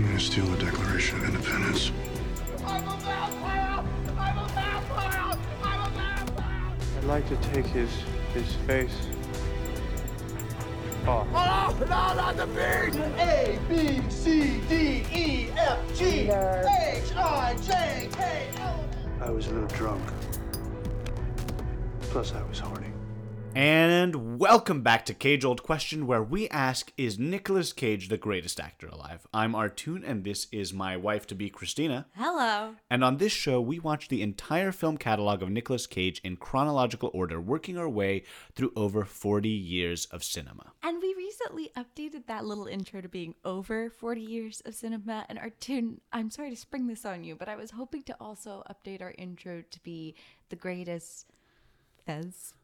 I'm gonna steal the Declaration of Independence. I'm a vampire! I'm a vampire! I'm a vampire! I'd like to take his his face off. Oh, no, not the beat! A, B, C, D, E, F, G, H, I, J, K, L. I was a little drunk. Plus, I was horny. And welcome back to Cage Old Question, where we ask Is Nicolas Cage the greatest actor alive? I'm Artoun, and this is my wife to be, Christina. Hello. And on this show, we watch the entire film catalog of Nicolas Cage in chronological order, working our way through over 40 years of cinema. And we recently updated that little intro to being over 40 years of cinema. And tune, I'm sorry to spring this on you, but I was hoping to also update our intro to be the greatest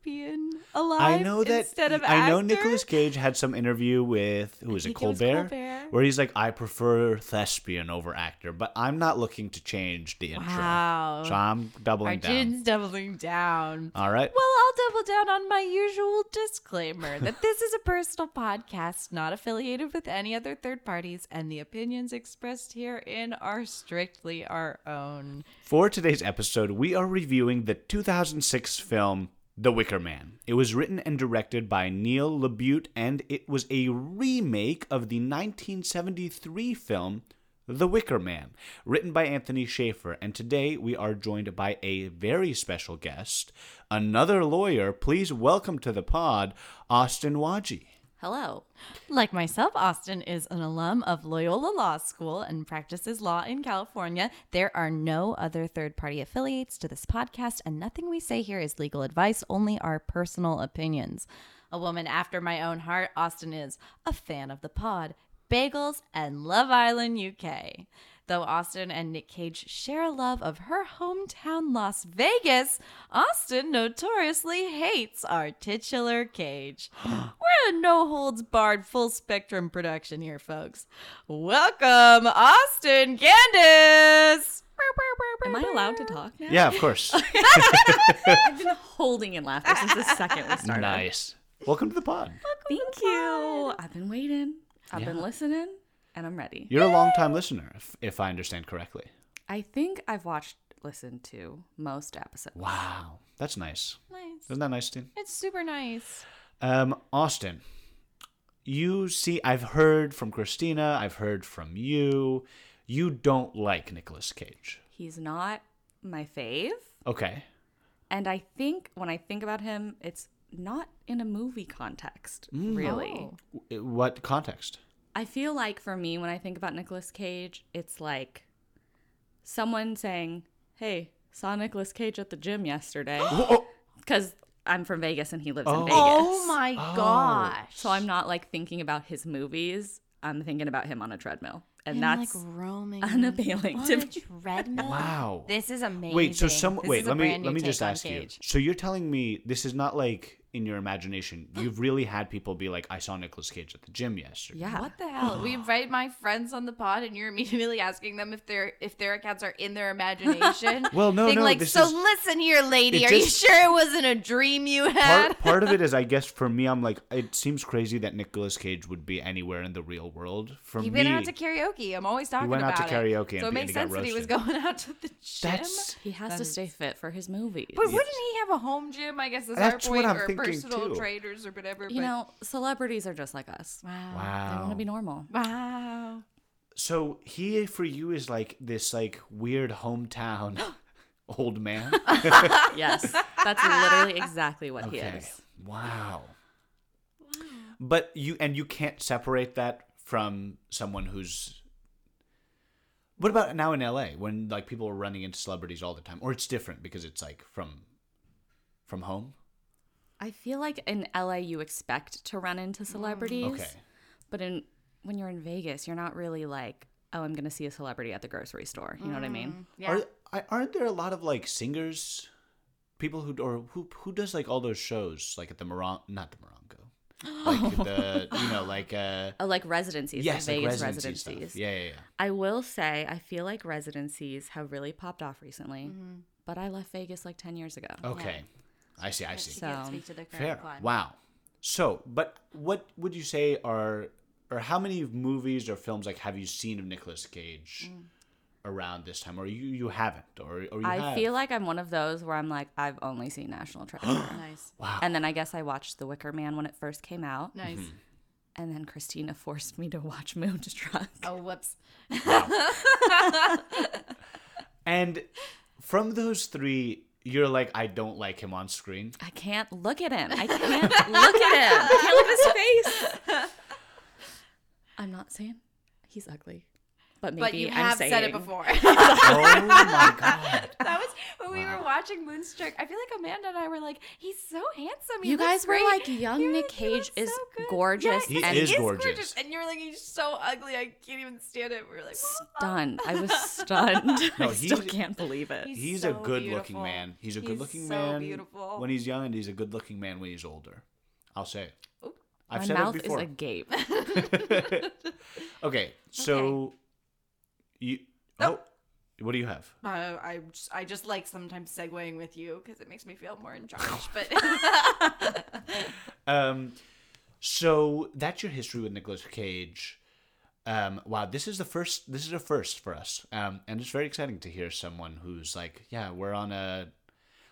thespian alive I know that instead of I know actor. Nicolas Cage had some interview with who was it think it was Colbert, Colbert. where he's like I prefer thespian over actor, but I'm not looking to change the intro. Wow. So I'm doubling down. Arjun's doubling down. All right. Well, I'll double down on my usual disclaimer that this is a personal podcast not affiliated with any other third parties, and the opinions expressed herein are strictly our own. For today's episode, we are reviewing the 2006 film The Wicker Man. It was written and directed by Neil LaBute, and it was a remake of the 1973 film The Wicker Man, written by Anthony Shaffer. And today we are joined by a very special guest, another lawyer. Please welcome to the pod, Austine Waje. Hello. Like myself, Austine is an alum of Loyola Law School and practices law in California. There are no other third party affiliates to this podcast, and nothing we say here is legal advice, only our personal opinions. A woman after my own heart, Austine is a fan of the pod, bagels, and Love Island UK. Though Austine and Nick Cage share a love of her hometown, Las Vegas, Austine notoriously hates our titular Cage. We're a no holds barred, full spectrum production here, folks. Welcome, Austine Candace! Am I allowed to talk now? Yeah, of course. I've been holding in laughter since the second we started. nice. Welcome to the pod. Thank you. I've been waiting. I've been listening, and I'm ready. You're a long-time listener, if, if I understand correctly. I think I've watched, listened to most episodes. Wow, that's nice. Nice. Isn't that nice, Dean? It's super nice. Um, Austine, you see, I've heard from Christina, I've heard from you. You don't like Nicolas Cage. He's not my fave, Okay. and I think when I think about him, it's not in a movie context, really. Oh. What context? I feel like for me, when I think about Nicolas Cage, it's like someone saying, "Hey, saw Nicolas Cage at the gym yesterday," Oh, oh. because I'm from Vegas and he lives Oh. in Vegas. Oh my oh. gosh. So I'm not like thinking about his movies. I'm thinking about him on a treadmill, and And that's like roaming unappealing on to a me. treadmill. Wow. This is amazing. Wait, so some This wait, is a let me brand new let me just on ask you. So you're telling me this is not like in your imagination. Oh. You've really had people be like, I saw Nicolas Cage at the gym yesterday. yeah. What the hell? We invite my friends on the pod, and you're immediately asking them if their if their accounts are in their imagination. Well, no, Being no, like, this so is- listen here, lady. it Are you sure it wasn't a dream you had? part part of it is I guess for me I'm like it seems crazy that Nicolas Cage would be anywhere in the real world. For he me, went out to karaoke. I'm always talking went out about to it. karaoke so and it makes sense that he was going out to the gym. that's He has That to is- stay fit for his movies. But wouldn't he have a home gym? I guess is That's our what I'm or thinking, personal too. trainers or whatever. you but- know, celebrities are just like us. wow, They want to be normal. wow. So he for you is like this like weird hometown old man. yes, that's literally exactly what he Okay. is. Wow. But you and you can't separate that from someone who's What about now in LA when like people are running into celebrities all the time or it's different because it's like from from home? I feel like in LA you expect to run into celebrities, Okay. but in when you're in Vegas, you're not really like, oh, I'm gonna see a celebrity at the grocery store. You know what I mean? Yeah. Are I- aren't there a lot of like singers, people who or who who does like all those shows like at the Moron not the Morongo, like the you know like uh Oh, like residencies, yes like like Vegas residency residencies. stuff. Yeah, yeah, yeah. I will say, I feel like residencies have really popped off recently, Mm-hmm. but I left Vegas like 10 years ago. Okay, I see. I see. She can't So, speak to the current Fair. climate. Wow. So, but what would you say are or how many movies or films like have you seen of Nicolas Cage Mm. around this time, or you you haven't, or or you I have? feel like I'm one of those where I'm like, I've only seen National Treasure. Nice. And then I guess I watched The Wicker Man when it first came out. Nice. Mm-hmm. And then Christina forced me to watch Moonstruck. Oh, whoops. And from those three, you're like, I don't like him on screen. I can't look at him. I can't look at him. I can't look at his face. I'm not saying he's ugly, but maybe But you I'm have saying said it before. Oh, oh my god! that was when we were watching Moonstruck. I feel like Amanda and I were like, "He's so handsome." He You looks guys were great. like, young He Nick Cage is so good." gorgeous He and is is gorgeous. And you were like, "He's so ugly. I can't even stand it." We were like, stunned. I was stunned. No, I still can't believe it. He's He's so a good looking man. He's a good looking so man beautiful. when he's young, and he's a good looking man when he's older. I'll say it. I've My said mouth it is before. agape. Okay, so you. Oh, what do you have? Uh, I just, I just like sometimes segueing with you because it makes me feel more in charge. But Um, so that's your history with Nicolas Cage. Um, wow, this is the first. This is a first for us, um, and it's very exciting to hear someone who's like, yeah, we're on a,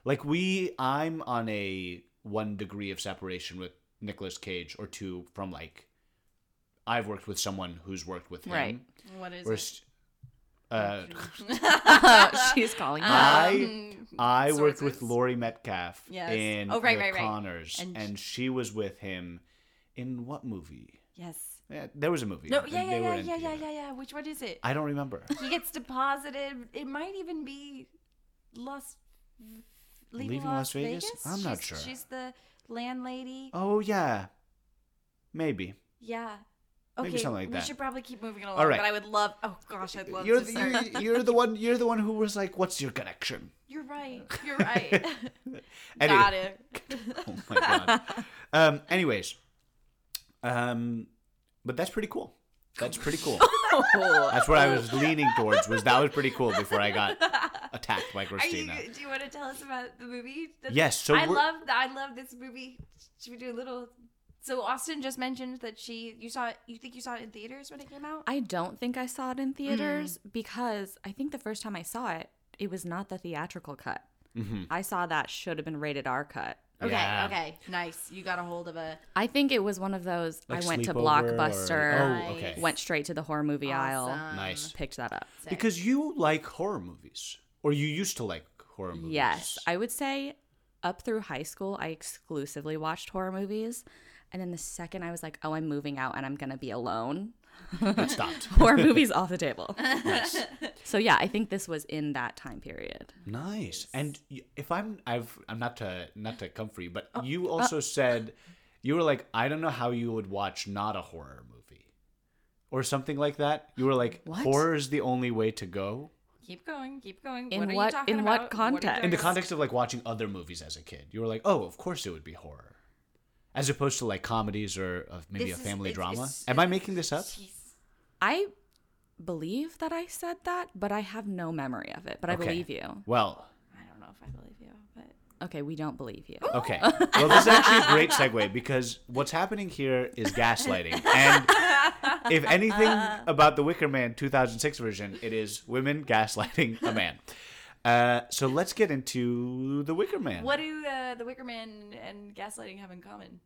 like we. I'm on a one degree of separation with Nicolas Cage, or two from like. I've worked with someone who's worked with him. Right. what is Whereas, uh, She's calling me. I I worked with sources. Laurie Metcalf Yes. in Oh, right, The right, right. Conners, And and, she was with him in what movie? yes. Yeah, there was a movie. No, yeah, yeah, yeah, in yeah, yeah, yeah, yeah. Which one is it? I don't remember. he gets deposited. It might even be Las leaving, Leaving Las, Las Vegas? I'm not sure. She's the landlady. Oh yeah, maybe. Yeah. Maybe Okay, something like we should probably keep moving along. right. But I would love. Oh gosh, I'd love You're to. the, you're, you're the one. You're the one who was like, "What's your connection?" You're right. You're right. Anyway- Got it. Oh my god. um. Anyways, um, but that's pretty cool. That's pretty cool. That's what I was leaning towards. Was that was pretty cool before I got attacked by Are you, Christina. do you want to tell us about the movie? That's- Yes, so I love. I love this movie. Should we do a little? So Austine just mentioned that she. You saw it. You think you saw it in theaters when it came out? I don't think I saw it in theaters mm. because I think the first time I saw it, it was not the theatrical cut. Mm-hmm. I saw that should have been rated R cut. Okay. Yeah. Okay. Nice. You got a hold of a. I think it was one of those. Like I went to sleepover or- Blockbuster, Oh, okay. went straight to the horror movie aisle, Nice. picked that up. Because you like horror movies, or you used to like horror movies. Yes, I would say up through high school, I exclusively watched horror movies. And then the second I was like, oh, I'm moving out and I'm going to be alone, it stopped. horror movies off the table. So yeah, I think this was in that time period. Nice. And if I'm, I've, I'm not to not to come for you, but Oh, you uh, also said you were like, I don't know how you would watch not a horror movie, or something like that. You were like, What? horror is the only way to go. Keep going. Keep going. In what are what- talking in what about? are you context? talking In the context of like watching other movies as a kid, you were like, oh, of course it would be horror, as opposed to like comedies or uh, maybe This a family it's- drama. it's- Am I making this up? I believe that I said that, but I have no memory of it. But I Okay. believe you. Well, I don't know if I believe you, but Okay, we don't believe you. Okay. Well, this is actually a great segue because what's happening here is gaslighting. And if anything about the Wicker Man 2006 version, it is women gaslighting a man. Uh, so let's get into the Wicker Man. what do uh, the Wicker Man and gaslighting have in common?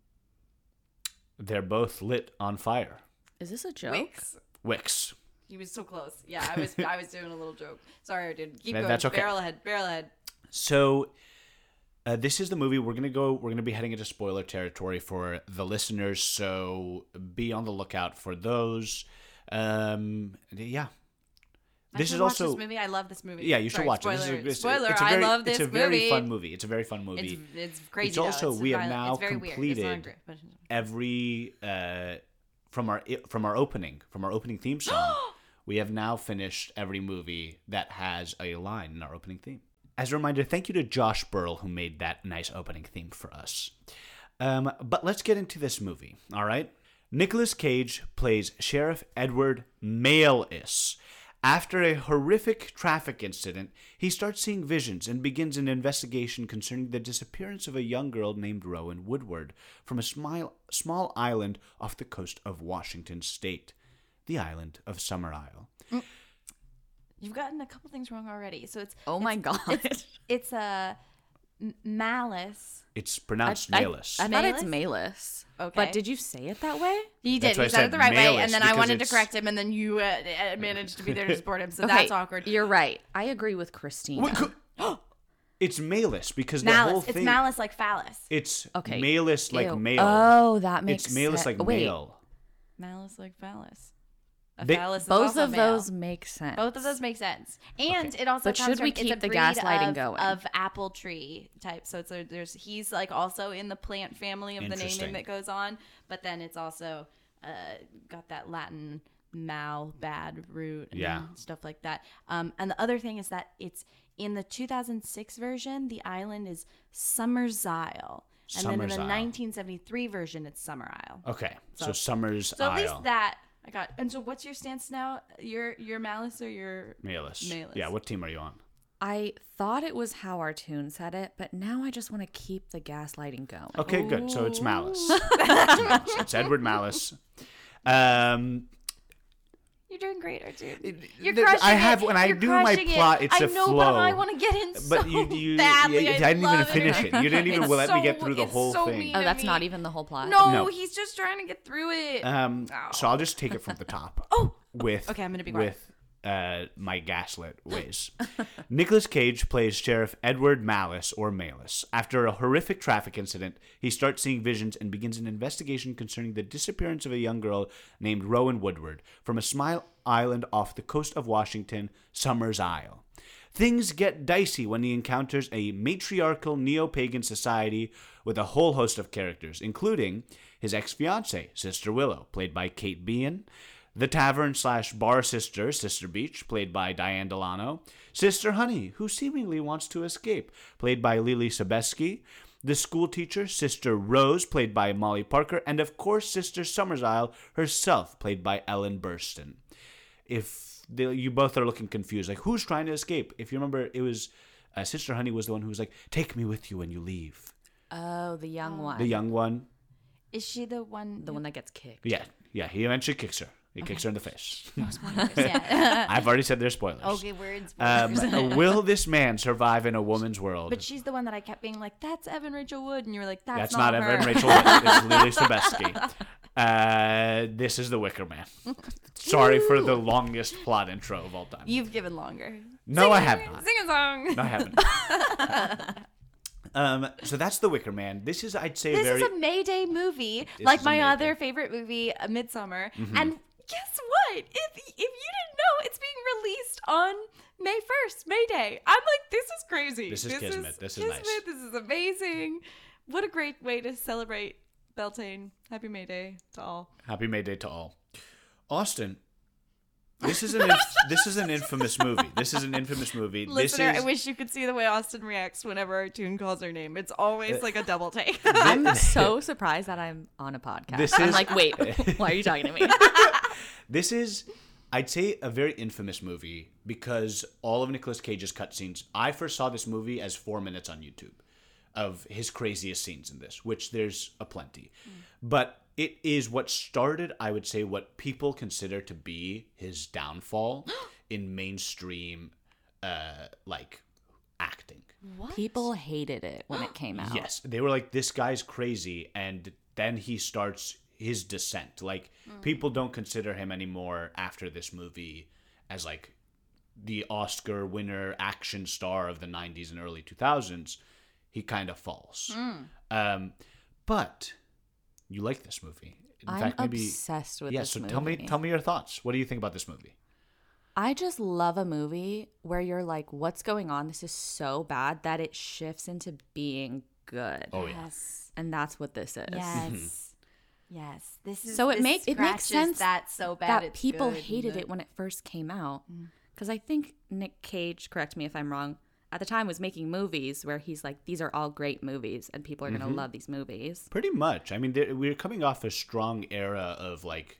They're both lit on fire. Is this a joke? Wicks. Wicks. He was so close. Yeah, I was. I was doing a little joke. Sorry, dude. Keep That- going. that's okay. Barrel ahead. Barrel ahead. So uh, this is the movie we're gonna go. We're gonna be heading into spoiler territory for the listeners. So be on the lookout for those. Um, yeah. I This is also this movie. I love this movie. Yeah, you should Sorry, watch spoiler. it. This is a, it's, Spoiler. It's a I very, love this It's a very movie. fun movie. It's a very fun movie. It's it's crazy. It's though. also- we have now it's. Completed- but- Every uh, from our from our opening from our opening theme song, we have now finished every movie that has a line in our opening theme. As a reminder, thank you to Josh Burl who made that nice opening theme for us. Um, but let's get into this movie. All right, Nicolas Cage plays Sheriff Edward Malis, After a horrific traffic incident, he starts seeing visions and begins an investigation concerning the disappearance of a young girl named Rowan Woodward from a smile, small island off the coast of Washington state, the island of Summer Isle. Mm. You've gotten a couple things wrong already. So it's Oh my God. It's, it's a m- malice. It's pronounced I, Malus. I thought it's Malus? Malus. Okay. But did you say it that way? He did. why He said, said it the right way, and then I because wanted to correct him, and then you uh, uh, managed to be there to support him. So that's awkward. You're right. I agree with Christine. It's malice because the whole Malice. thing. It's malice like phallus. It's Okay. malice like Ew. male. Oh, that makes it's malice sen- like Wait, male. Malice like phallus. A They- phallus is Both also of male. those make sense. Both of those make sense, and it also But comes should we from, it's a keep the breed gaslighting of, going? of apple tree type. So it's a, there's he's like also in the plant family of the Interesting. naming that goes on, but then it's also uh, got that Latin mal bad root and Yeah. stuff like that. Um, and the other thing is that it's in the 2006 version, the island is Summers Isle. And then in Summers the Isle. 1973 version, it's Summer Isle. Okay, so, So- Summers So at Isle. least that I got. And so, what's your stance now? Your your malice or your Malus. Malus. Yeah, what team are you on? I thought it was how Artoun said it, but now I just want to keep the gaslighting going. Okay, good. So it's Malice. it's, Malice. It's Edward Malice. Um, You're doing great, Artoun. th- You're th- crushing I have- it. when I You're do my crushing it. plot, it's I a know, flow. but I want to get in so but you, you, badly. you- I, I didn't even love finish it. You didn't even It's let me get so- through the it's whole so thing. mean Oh, that's not even the whole plot. No, No. he's just trying to get through it. Um, so I'll just take it from the top. Oh. with Okay, I'm gonna be quiet. with uh, my gaslit ways. Nicolas Cage plays Sheriff Edward Malice or Malus. After a horrific traffic incident, he starts seeing visions and begins an investigation concerning the disappearance of a young girl named Rowan Woodward from a small island off the coast of Washington, Summers Isle. Things get dicey when he encounters a matriarchal neo pagan society with a whole host of characters, including his ex fiancee, Sister Willow, played by Kate Beahan, the tavern slash bar sister, Sister Beach, played by Diane Delano, Sister Honey, who seemingly wants to escape, played by Leelee Sobieski, the school teacher, Sister Rose, played by Molly Parker, and of course, Sister Summersisle herself, played by Ellen Burstyn if the, you both are looking confused, like who's trying to escape? If you remember, it was uh, Sister Honey was the one who was like, "Take me with you when you leave." Oh, the young one. The young one, Is she the one? the one that gets kicked. yeah, yeah. He eventually kicks her. He kicks her in the face. yeah. I've already said there's spoilers. okay, words. Um, will this man survive in a woman's world? but she's the one that I kept being like, "That's Evan Rachel Wood," and you were like, "That's, That's not, her. Evan Rachel. Wood. It's Leelee Sobieski. Uh, this is the Wicker Man. Sorry for the longest plot intro of all time. You've given longer. No, Sing I a- have not. Sing a song. No, I haven't. um, so that's the Wicker Man. This is, I'd say, This very. is a Mayday movie, like my other favorite movie, uh, Midsummer. And guess what? If if you didn't know, it's being released on May first, May Day. I'm like, this is crazy. This is Kismet. This is Kismet. nice. This is amazing. What a great way to celebrate Beltane. Happy May Day to all. Happy May Day to all. Austine, this is an inf- this is an infamous movie. This is an infamous movie. Listener, this is, I wish you could see the way Austine reacts whenever Artoun calls her name. It's always uh, like a double take. I'm so surprised that I'm on a podcast. This I'm is- like, wait, why are you talking to me? This is, I'd say, a very infamous movie because all of Nicolas Cage's cutscenes. I first saw this movie as four minutes on YouTube of his craziest scenes in this, which there's a plenty. Mm. But it is what started, I would say, what people consider to be his downfall in mainstream, uh, like acting. What? People hated it when it came out. Yes, they were like, "This guy's crazy," and then he starts his descent. Like people don't consider him anymore after this movie as like the Oscar winner action star of the '90s and early 2000s. He kind of falls. Um, but you like this movie. In I'm fact, maybe obsessed with yeah. this So movie. tell me, tell me your thoughts. What do you think about this movie? I just love a movie where you're like, what's going on? This is so bad that it shifts into being good. Oh yeah. yes. And that's what this is. Yes. Mm-hmm. yes. This is So it this make- it makes sense that so bad that it's people good hated and it when it first came out. Mm. Because I think Nick Cage, correct me if I'm wrong, at the time was making movies where he's like, these are all great movies and people are going to love these movies. Pretty much. I mean, we're coming off a strong era of like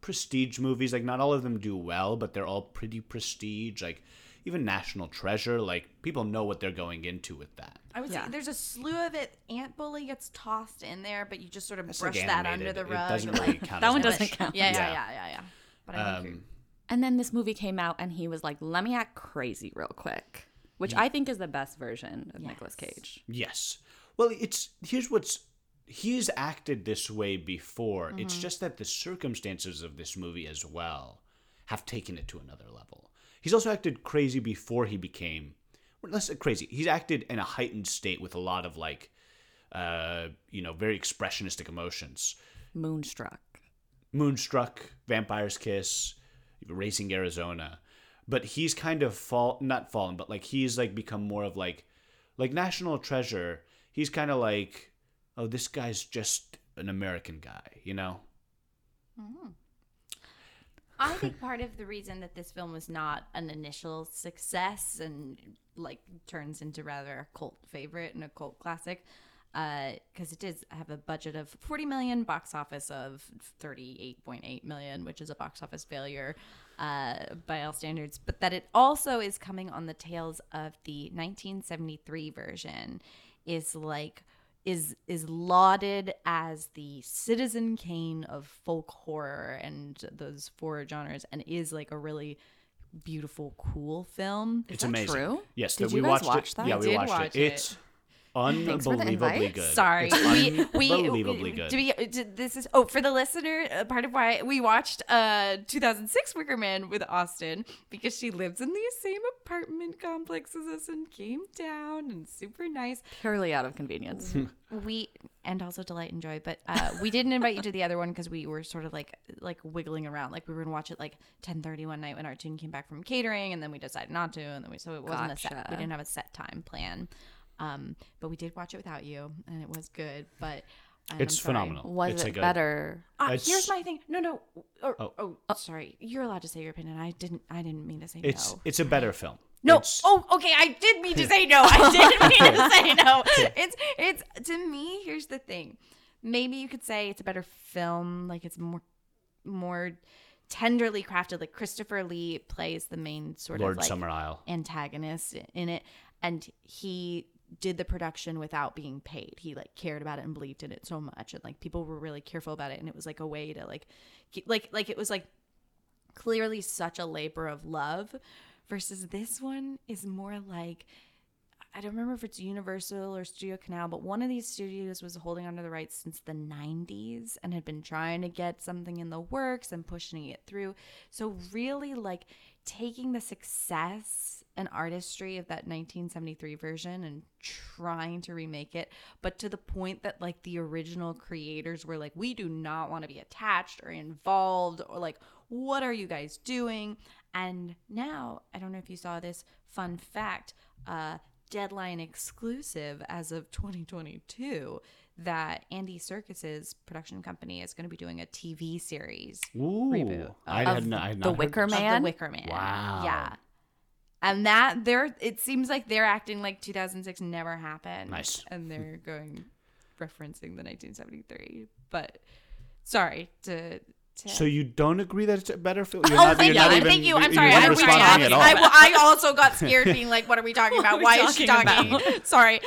prestige movies. Like not all of them do well, but they're all pretty prestige. Like even National Treasure, like people know what they're going into with that. I would Yeah. say there's a slew of it. Ant Bully gets tossed in there, but you just sort of It's brush like that under the It rug. doesn't really count. That as one much. doesn't count. Yeah, yeah, Yeah. yeah, yeah, yeah. But I think Um, And then this movie came out, and he was like, "Let me act crazy real quick," which I think is the best version of Nicolas Cage. Yes. Well, it's here's what's he's acted this way before. Mm-hmm. It's just that the circumstances of this movie as well have taken it to another level. He's also acted crazy before he became less crazy. He's acted in a heightened state with a lot of like uh, you know, very expressionistic emotions. Moonstruck. Moonstruck, Vampire's Kiss, Raising Arizona. But he's kind of fall not fallen, but like he's like become more of like like National Treasure. He's kind of like, oh, this guy's just an American guy, you know? Mm-hmm. I think part of the reason that this film was not an initial success and like turns into rather a cult favorite and a cult classic, uh, because it does have a budget of 40 million, box office of 38.8 million, which is a box office failure uh, by all standards, but that it also is coming on the tails of the 1973 version, is like is is lauded as the Citizen Kane of folk horror and those four genres, and is like a really beautiful, cool film. It's that amazing. true? Yes, Did that you we guys watched watch it. that? Yeah, we watched watch it. it. It's for the unbelievably good. Sorry, It's we we unbelievably good. To be, to, this is oh for the listener, uh, part of why we watched uh 2006 Wicker Man with Austine because she lives in the same apartment complex as us and came down and super nice. Purely out of convenience. We and also delight and joy, but uh, we didn't invite you to the other one because we were sort of like like wiggling around, like we were gonna watch it like 10:30 one night when Artoun came back from catering, and then we decided not to, and then we so it wasn't a set. We didn't have a set time plan, um, but we did watch it without you, and it was good. But and It's sorry. phenomenal. Was it's it like a- better? Uh, It's- here's my thing. No, no. Or, Oh. oh, sorry. You're allowed to say your opinion. I didn't. I didn't mean to say It's no. it's a better film. No. It's- Oh, okay. I did mean to say no. I didn't mean to say no. It's it's to me. Here's the thing. Maybe you could say it's a better film. Like it's more more tenderly crafted. Like Christopher Lee plays the main sort Lord of like Summer Isle. antagonist in it, and he did the production without being paid. He like cared about it and believed in it so much, and like people were really careful about it, and it was like a way to like, keep, like like it was like clearly such a labor of love versus this one is more like I don't remember if it's Universal or Studio Canal, but one of these studios was holding onto the rights since the 90s and had been trying to get something in the works and pushing it through. So, really, like taking the success and artistry of that 1973 version and trying to remake it, but to the point that, like, the original creators were like, we do not want to be attached or involved, or like, what are you guys doing? And now, I don't know if you saw this fun fact, uh, deadline exclusive as of 2022 that Andy Serkis's production company is going to be doing a TV series Ooh, reboot I of had not, I had The not heard Wicker of Man? The Wicker Man. Wow. Yeah. And that they're it seems like they're acting like 2006 never happened. Nice. And they're going referencing the 1973. But sorry to to So you don't agree that it's a better film? You're Oh, not, thank you're not even, thank you. I'm sorry. I, not we- responding at all. I, I also got scared, being like, "What are we talking about? Why is she talking talking?" sorry.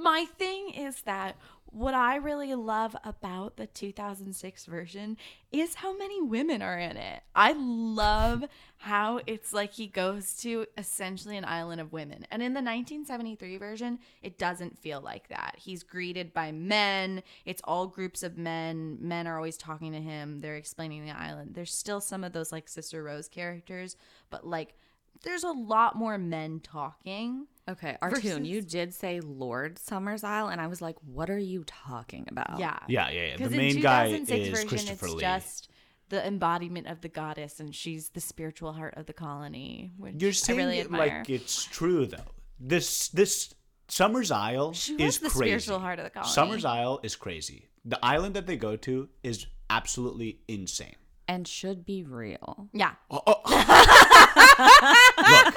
My thing is that what I really love about the 2006 version is how many women are in it. I love how it's like he goes to essentially an island of women. And in the 1973 version, it doesn't feel like that. He's greeted by men, it's all groups of men. Men are always talking to him, they're explaining the island. There's still some of those like Sister Rose characters, but like there's a lot more men talking. Okay, Artoun, Versus- you did say Lord Summers Isle, and I was like, what are you talking about? Yeah. Yeah, yeah, yeah. The Because main in guy 2006 is version, Christopher it's Lee. just the embodiment of the goddess, and she's the spiritual heart of the colony, which You're I saying really it admire. like it's true though. This this Summer's Isle She is the crazy. spiritual heart of the colony. Summer's Isle is crazy. The island that they go to is absolutely insane. And should be real. yeah. Oh, oh, look,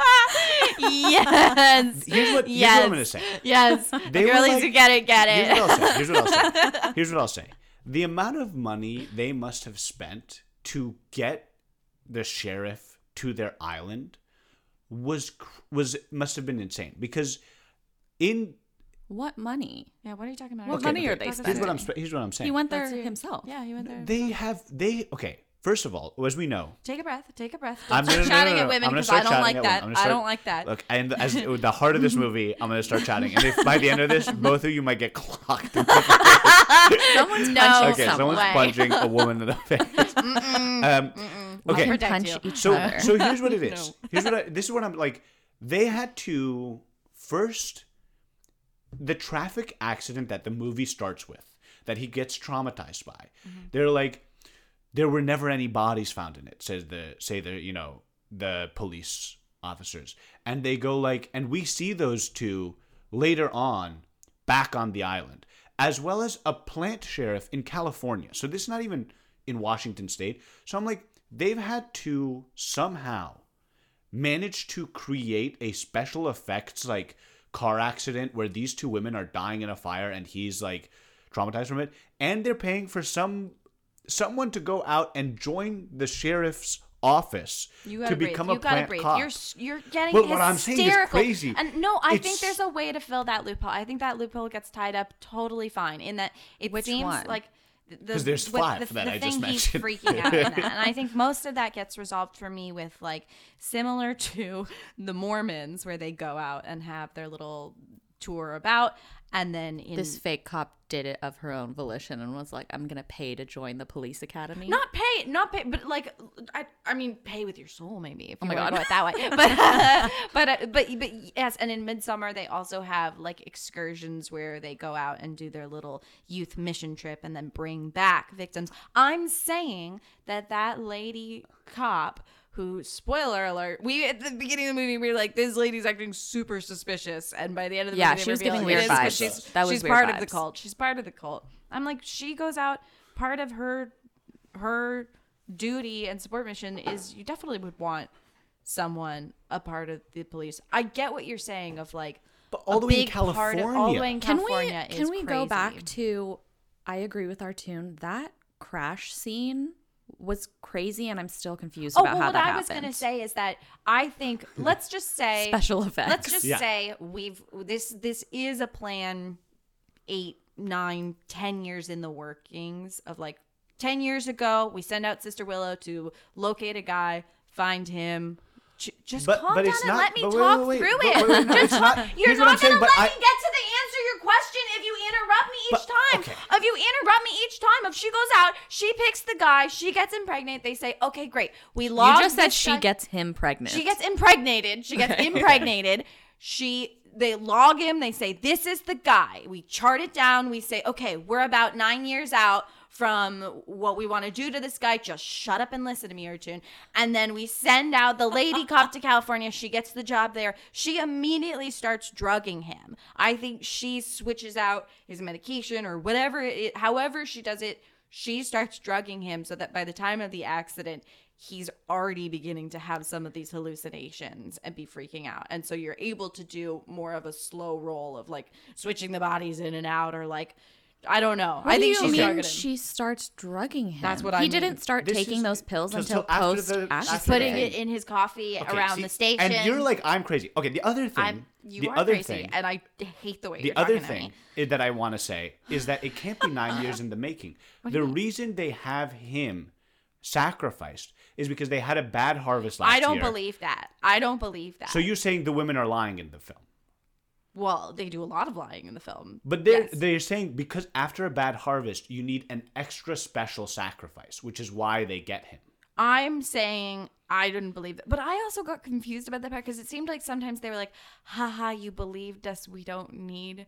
yes. here's what, here's yes. what I'm gonna say. Yes. They the were girlies like- who get it, get Here's it. what I'll say. Here's what I'll say. Here's what I'll say. The amount of money they must have spent to get the sheriff to their island was cr- was must have been insane because in What money? Yeah, what are you talking about? What Okay, money are okay, they here's spending? what I'm sp- here's what I'm saying. He went there Let's hear- himself. Yeah, he went there. they have they okay. First of all, as we know, Take a breath. Take a breath. I'm Don't gonna, start no, no, chatting no, at women because I don't like that. women. I'm gonna I don't like that. Look, and as the heart of this movie, I'm gonna start chatting, and if by the end of this, both of you might get clocked. Someone's No. punching okay, someone. someone's way. punching a woman in the face. um, okay, protect punch you. each so other. so here's what it is. Here's what I, this is what I'm like. They had to first the traffic accident that the movie starts with that he gets traumatized by. They're like there were never any bodies found in it says the say the you know the police officers. And they go like and we see those two later on back on the island as well as a plant sheriff in California. So this is not even in Washington state. So I'm like they've had to somehow manage to create a special effects like car accident where these two women are dying in a fire and he's like traumatized from it and they're paying for some someone to go out and join the sheriff's office You to gotta breathe. become you plant breathe. cop. You're, s- you're getting But what I'm saying is crazy. And no, I think there's a way to fill that loophole. I think that loophole gets tied up totally fine. In that it Which seems one? like. The, 'Cause there's five the, that the I thing just he's mentioned. freaking out in that. and I think most of that gets resolved for me with like similar to the Mormons, where they go out and have their little tour about, and then in This fake cop did it of her own volition and was like, "I'm gonna pay to join the police academy." Not pay, not pay, but like I, I mean, pay with your soul, maybe if you my want to God. go it that way. But, but, uh, but, but yes, and in Midsummer they also have like excursions where they go out and do their little youth mission trip and then bring back victims. I'm saying that that lady cop. Who? Spoiler alert! We at the beginning of the movie we were like, "This lady's acting super suspicious," and by the end of the Yeah, movie, they she was reveal giving it weird vibes. She's, That was she's weird part of the cult. She's part of the cult. I'm like, she goes out. Part of her her duty and support mission is you definitely would want someone a part of the police. I get what you're saying of like But all the way in big part of- all the way in Can we California can is we go back to? I agree with Artoun. That crash scene was crazy, and I'm still confused Oh, about well, how that happened. what I was gonna say is that I think let's just say Special effects. Let's just Yeah. say we've this this is a plan eight, nine, ten years in the workings of like ten years ago, we send out Sister Willow to locate a guy, find him. J- Just But- calm but down it's and not- let me wait, talk wait, wait, through it. wait, wait, no, Just it's not- you're not gonna but let I- me get to the answer your question if you interrupt me each But- time. okay. If you interrupt me each time, if she goes out, she picks the guy, she gets impregnated. They say, "Okay, great, we log." you just said she guy- gets him pregnant. she gets impregnated. She gets impregnated. She they log him. They say this is the guy. We chart it down. We say okay, we're about nine years out from what we want to do to this guy. Just shut up and listen to me, Urchin. And then we send out the lady cop to California. She gets the job there. She immediately starts drugging him. I think she switches out his medication or whatever. It, however she does it, she starts drugging him so that by the time of the accident he's already beginning to have some of these hallucinations and be freaking out. And so you're able to do more of a slow roll of like switching the bodies in and out or like I don't know. What I do think you she's mean drugging him. she starts drugging him? That's what I he I didn't mean. start This taking is- those pills just until till after post the- accident. after putting the- it in his coffee Okay, around see, the station. And you're like, I'm crazy. Okay, the other thing, I'm you the are other crazy thing, and I hate the way the you're other talking to thing me. i- that I want to say is that it can't be nine years in the making. The reason they have him sacrificed is because they had a bad harvest last year. I don't year. believe that. I don't believe that. So you're saying the women are lying in the film? Well, they do a lot of lying in the film. But they're Yes. they're saying because after a bad harvest, you need an extra special sacrifice, which is why they get him. I'm saying I didn't believe that. But I also got confused about that part because it seemed like sometimes they were like, haha, you believed us. We don't need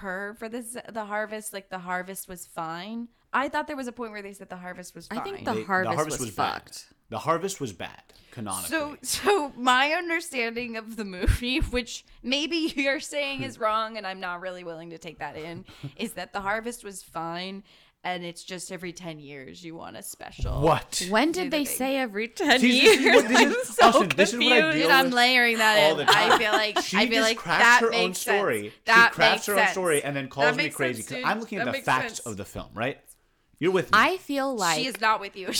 her for this the harvest. Like the harvest was fine. I thought there was a point where they said the harvest was fine. I think the They- harvest, was, bad. fucked. The harvest was bad, canonically. so so my understanding of the movie, which maybe you're saying is wrong, and I'm not really willing to take that in, is that the harvest was fine. And it's just every 10 years you want a special. what? When did the they say every ten See, this is years? this is- I'm so Austine, this is what I confused. deal I'm layering that in. I feel like She I feel just like crafts that her own makes story. That she crafts makes her own sense. story and then calls me crazy because. I'm looking at That the facts sense. of the film, right? You're with me. I feel like she is not with you.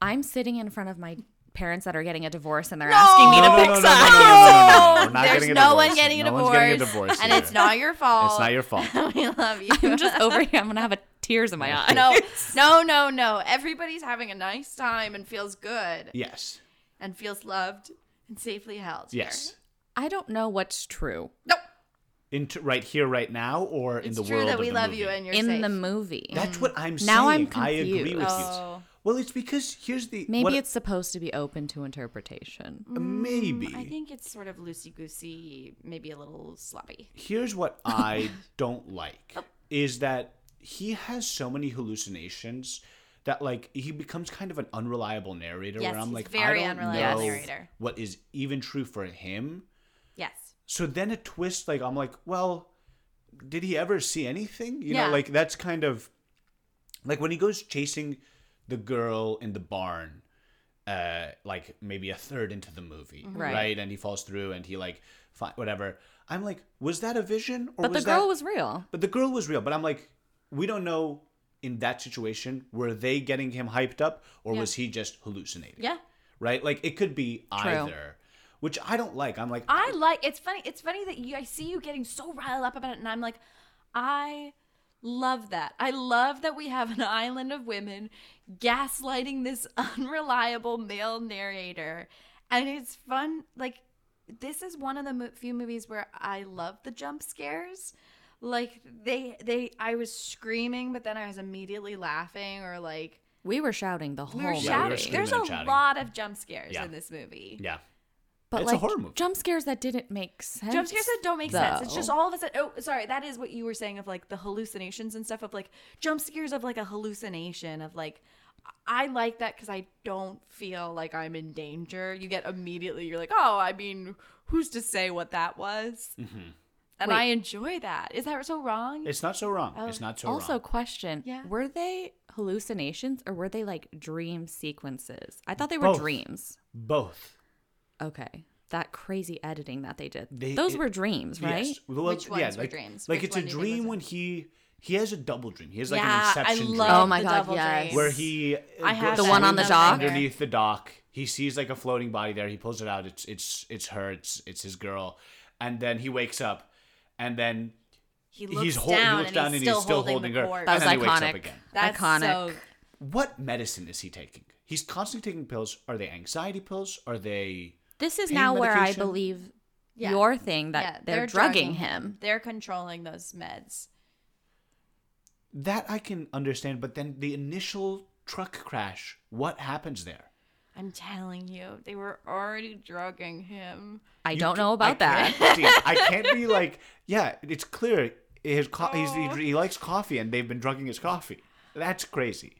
I'm sitting in front of my parents that are getting a divorce and they're asking me to No, no, pick no, no, sides. no, no, no, no, no. We're not There's no one getting a No divorce. one's getting a divorce and here. it's not your fault. It's not your fault. we love you. I'm just over here. I'm gonna have a tears in my eyes. no, no, no, no. Everybody's having a nice time and feels good Yes. and feels loved and safely held. here. Yes. I don't know what's true Nope. In t- right here, right now, or in the true world that of we the love movie? you and you're in safe. the movie. That's what I'm saying. Now I'm confused. I agree with confused. Oh. you. Well, it's because here's the Maybe what- it's supposed to be open to interpretation. Uh, maybe. Mm, I think it's sort of loosey goosey, maybe a little sloppy. here's what I don't like oh. is that he has so many hallucinations that like he becomes kind of an unreliable narrator Yes, where I'm he's like very I don't unreliable know narrator. what is even true for him. Yes. So then a twist like I'm like, well, did he ever see anything? You Yeah. know, like that's kind of like when he goes chasing the girl in the barn uh like maybe a third into the movie Mm-hmm. Right. right, and he falls through and he like fi- whatever i'm like was that a vision or But the girl that- was real. but the girl was real but i'm like we don't know in that situation were they getting him hyped up or was he just hallucinating Yeah. right like it could be True. either which i don't like i'm like I like it's funny it's funny that you I see you getting so riled up about it and I'm like I love that. I love that we have an island of women gaslighting this unreliable male narrator. And it's fun like this is one of the mo- few movies where I love the jump scares. Like they they I was screaming but then I was immediately laughing or like We were shouting the whole we were movie. shouting. screaming There's a shouting. lot of jump scares Yeah. in this movie. yeah but It's a like horror movie. jump scares that didn't make sense. Jump scares that don't make sense. It's just all of a sudden. Oh, sorry. That is what you were saying of like the hallucinations and stuff of like jump scares of like a hallucination of like. I like that because I don't feel like I'm in danger. You get immediately, you're like, oh, I mean, who's to say what that was? Mm-hmm. And Wait. I enjoy that. Is that so wrong? it's not so wrong it's not so also, wrong Also, question: Yeah. Were they hallucinations or were they like dream sequences? I thought they were Both. dreams. both Okay, that crazy editing that they did. They- Those it- were dreams, right? Yes. Well, Which yeah, were like, dreams? Like Which it's a one do you think was dream it? when he he has a double dream. He has like yeah, an I inception love dream Oh my the God, double yes. dreams. where he I uh, have The one on the the dock? underneath the dock. He sees like a floating body there. He pulls it out. It's it's it's her. It's it's his girl. And then he wakes up, and then He looks he's hol- down, he looks and down he's and still he's still holding, holding, the her. cord. That was and then he wakes iconic. up again. That's iconic. so What medicine is he taking? He's constantly taking pills. Are they anxiety pills? Are they? This is Pain now where I believe Yeah. your thing that yeah, they're, drugging, him. They're controlling those meds. That I can understand, but then the initial truck crash. What happens there? I'm telling you, they were already drugging him. I You don't ca- know I about that. can't- see, I can't be like, yeah, it's clear. His co- he's, he, oh. he likes coffee, and they've been drugging his coffee. That's crazy.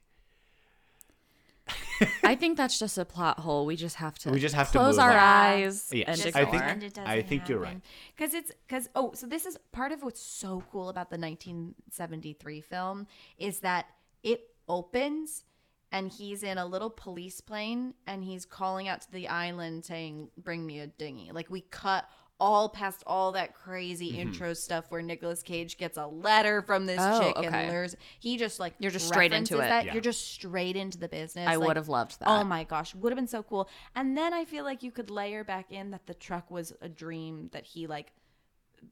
I think that's just a plot hole. We just have to We just have to close our on. eyes Yes. and Just. I think- And it I think you're right. Because it's because oh, so this is part of what's so cool about the 1973 film is that it opens and he's in a little police plane and he's calling out to the island saying, "Bring me a dinghy." Like we cut all past all that crazy Mm-hmm. intro stuff where Nicolas Cage gets a letter from this Oh, chick okay. and lures. He just like You're just straight into it. That. Yeah. You're just straight into the business. I Like, would have loved that. Oh my gosh, would have been so cool. And then I feel like you could layer back in that the truck was a dream that he like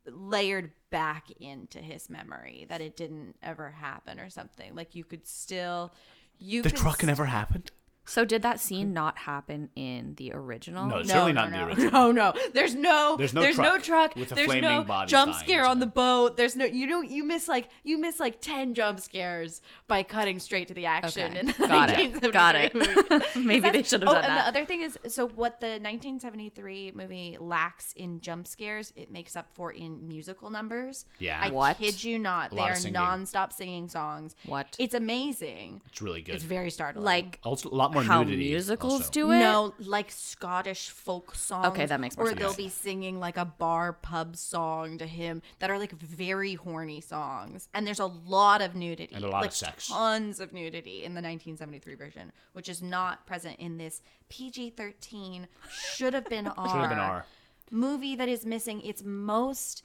layered back into his memory that it didn't ever happen or something. Like you could still you The could truck s- never happened. So did that scene mm-hmm. not happen in the original? No, No, certainly no, not in the original. No, no. There's no There's no there's no truck truck. with a there's flaming no body jump scare on the boat. There's no you don't you miss like you miss like 10 jump scares by cutting straight to the action Okay. in the Got it. Got it. Maybe they should have oh, done and that. And the other thing is, so what the 1973 movie lacks in jump scares, it makes up for in musical numbers. Yeah. I What? kid you not, A they lot are singing. non-stop singing songs. What? It's amazing. It's really good. It's very startling. like also, a lot more how nudity. musicals also. do it? no, like Scottish folk songs. Okay, that makes more Or sense. they'll be singing like a bar pub song to him that are like very horny songs. And there's a lot of nudity. And a lot of like sex. Tons of nudity in the 1973 version, which is not present in this PG-13. Should have been R. Should have been R. Movie that is missing its most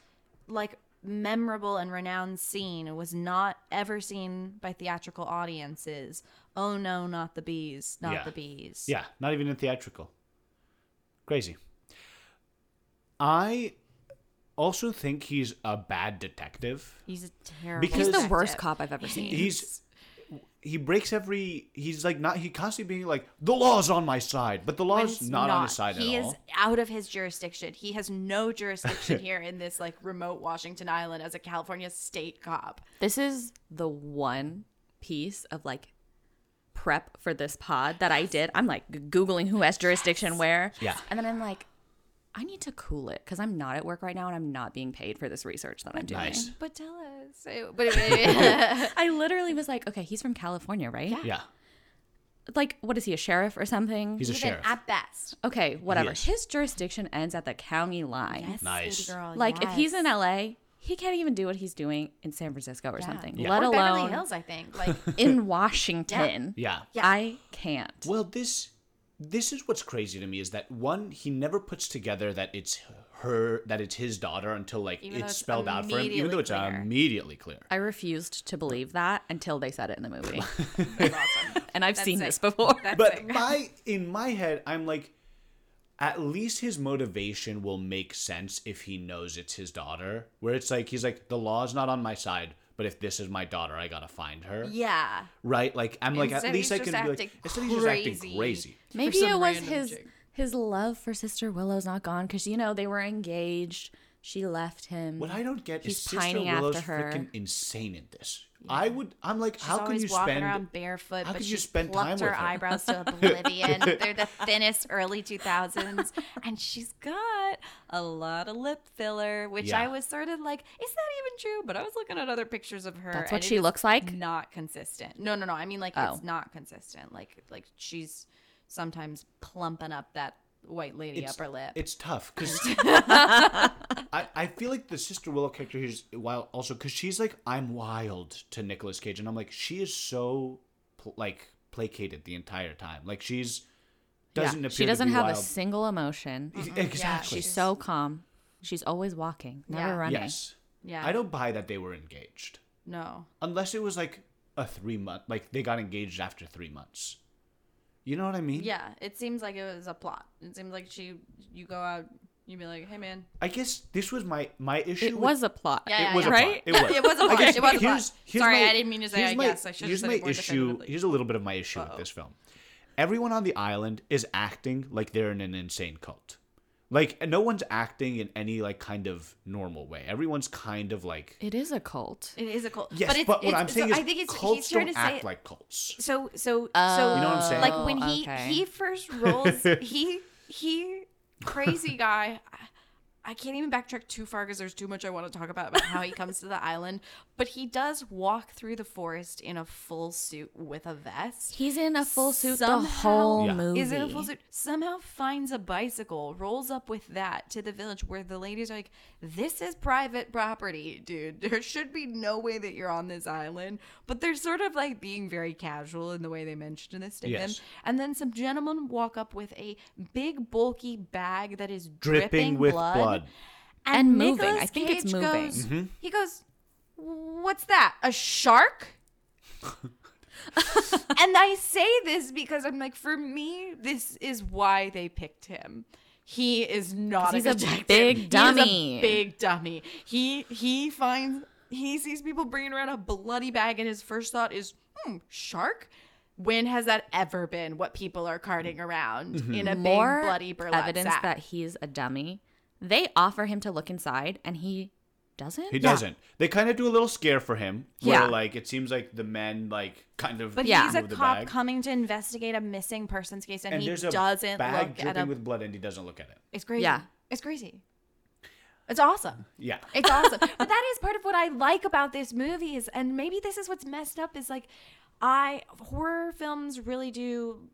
like memorable and renowned scene was not ever seen by theatrical audiences. Oh no, not the bees, not Yeah. the bees. Yeah, not even in theatrical. Crazy. I also think he's a bad detective. He's a terrible. Because- He's the detective. worst cop I've ever seen. He's he breaks every he's like not he constantly being like the law's on my side, but the When law's it's not, on his side at all. he at is all. out of his jurisdiction. He has no jurisdiction here in this like remote Washington Island as a California state cop. This is the one piece of like prep for this pod that I did. I'm like googling who has jurisdiction where. Yeah. And then I'm like, I need to cool it because I'm not at work right now and I'm not being paid for this research that I'm doing. Nice. But tell us. But, I literally was like, okay, he's from California, right? Yeah. yeah. Like, what is he, a sheriff or something? He's a even sheriff. at best. okay, whatever. is. His jurisdiction ends at the county line. Yes, Nice. girl, Like, if he's in. LA, he can't even do what he's doing in San Francisco or Yeah. something, Yeah. let or Beverly alone Hills, I think. Like in Washington. Yeah. Yeah. I can't. Well, this this is what's crazy to me is that one he never puts together that it's her that it's his daughter until like Even it's it's spelled out for him, even though it's immediately clear. immediately clear. I refused to believe that until they said it in the movie. awesome. and I've That's seen sick. this before. That's But sick. my in my head, I'm like, at least his motivation will make sense if he knows it's his daughter. Where it's like he's like, the law's not on my side, but if this is my daughter, I gotta find her. yeah. Right? Like I'm like, Instead at least I can be like, acting instead he's just acting crazy. crazy. Maybe it was his chick. his love for Sister Willow's not gone because you know they were engaged. She left him. What I don't get He's is Sister Willow's after her. freaking insane in this. I would. I'm like, She's how can always you walking spend? around barefoot, how but could she you spend time plucked her with her? eyebrows to oblivion. They're the thinnest early 2000s, and she's got a lot of lip filler, which Yeah. I was sort of like, is that even true? But I was looking at other pictures of her. That's and what it she is looks like? Not consistent. No, no, no. I mean, like Oh. it's not consistent. Like, like she's sometimes plumping up that white lady It's- upper lip. It's tough because I, I feel like the Sister Willow character is wild also because she's like I'm wild to Nicolas Cage and I'm like she is so pl- like placated the entire time like she's doesn't yeah. appear She doesn't to be have wild. a single emotion. Uh-huh. exactly She's so calm. She's always walking, never Yeah. running. yes yeah. I don't buy that they were engaged No. unless it was like a three month like they got engaged after three months you know what I mean Yeah, it seems like it was a plot. It seems like she, you go out, you be like, hey man, I guess this was my my issue It with- was a plot. Yeah, yeah, it was yeah. a right? plot. It was. It was a I plot. guess It was a plot. here's- here's Sorry, my- I didn't mean to say I my- guess. I should've here's said my it more issue. Here's a little bit of my issue with this film. Everyone on the island is acting like they're in an insane cult. Like no one's acting in any like kind of normal way. Everyone's kind of like It is a cult. it is a cult. yes, but, but, it's, what it's, I'm saying so is I think it's cults he's trying don't to act say like cults. so so Oh, so You know what I'm saying? like when oh, he okay. he first rolls he he crazy guy I- I can't even backtrack too far because there's too much I want to talk about about how he comes to the island. But he does walk through the forest in a full suit with a vest. He's in a full suit the Somehow- whole Yeah. movie. Is in a full suit. Somehow finds a bicycle, rolls up with that to the village where the ladies are like, "This is private property, dude. There should be no way that you're on this island." But they're sort of like being very casual in the way they mention this to him. Yes. And then some gentlemen walk up with a big bulky bag that is Dripping dripping, with blood. blood. And moving. Nicolas I think it's moving. goes- Mm-hmm. He goes, "What's that? A shark?" and I say this because I'm like, for me, this is why they picked him. He is not 'Cause he's a a detective. big dummy. a big dummy. He he finds he sees people bringing around a bloody bag, and his first thought is, "Hmm, shark." When has that ever been what people are carting around in a More big bloody burlap evidence sack? that he's a dummy. They offer him to look inside, and he doesn't. He doesn't. They kind of do a little scare for him. Where, Yeah. like it seems like the men like kind of But Yeah. he's a move the cop bag. coming to investigate a missing persons case, and, and he a doesn't bag look at dripping a. with blood, and he doesn't look at it. it's crazy. Yeah. it's crazy. It's awesome. Yeah. It's awesome. but that is part of what I like about this movie is, and maybe this is what's messed up is like, I horror films really do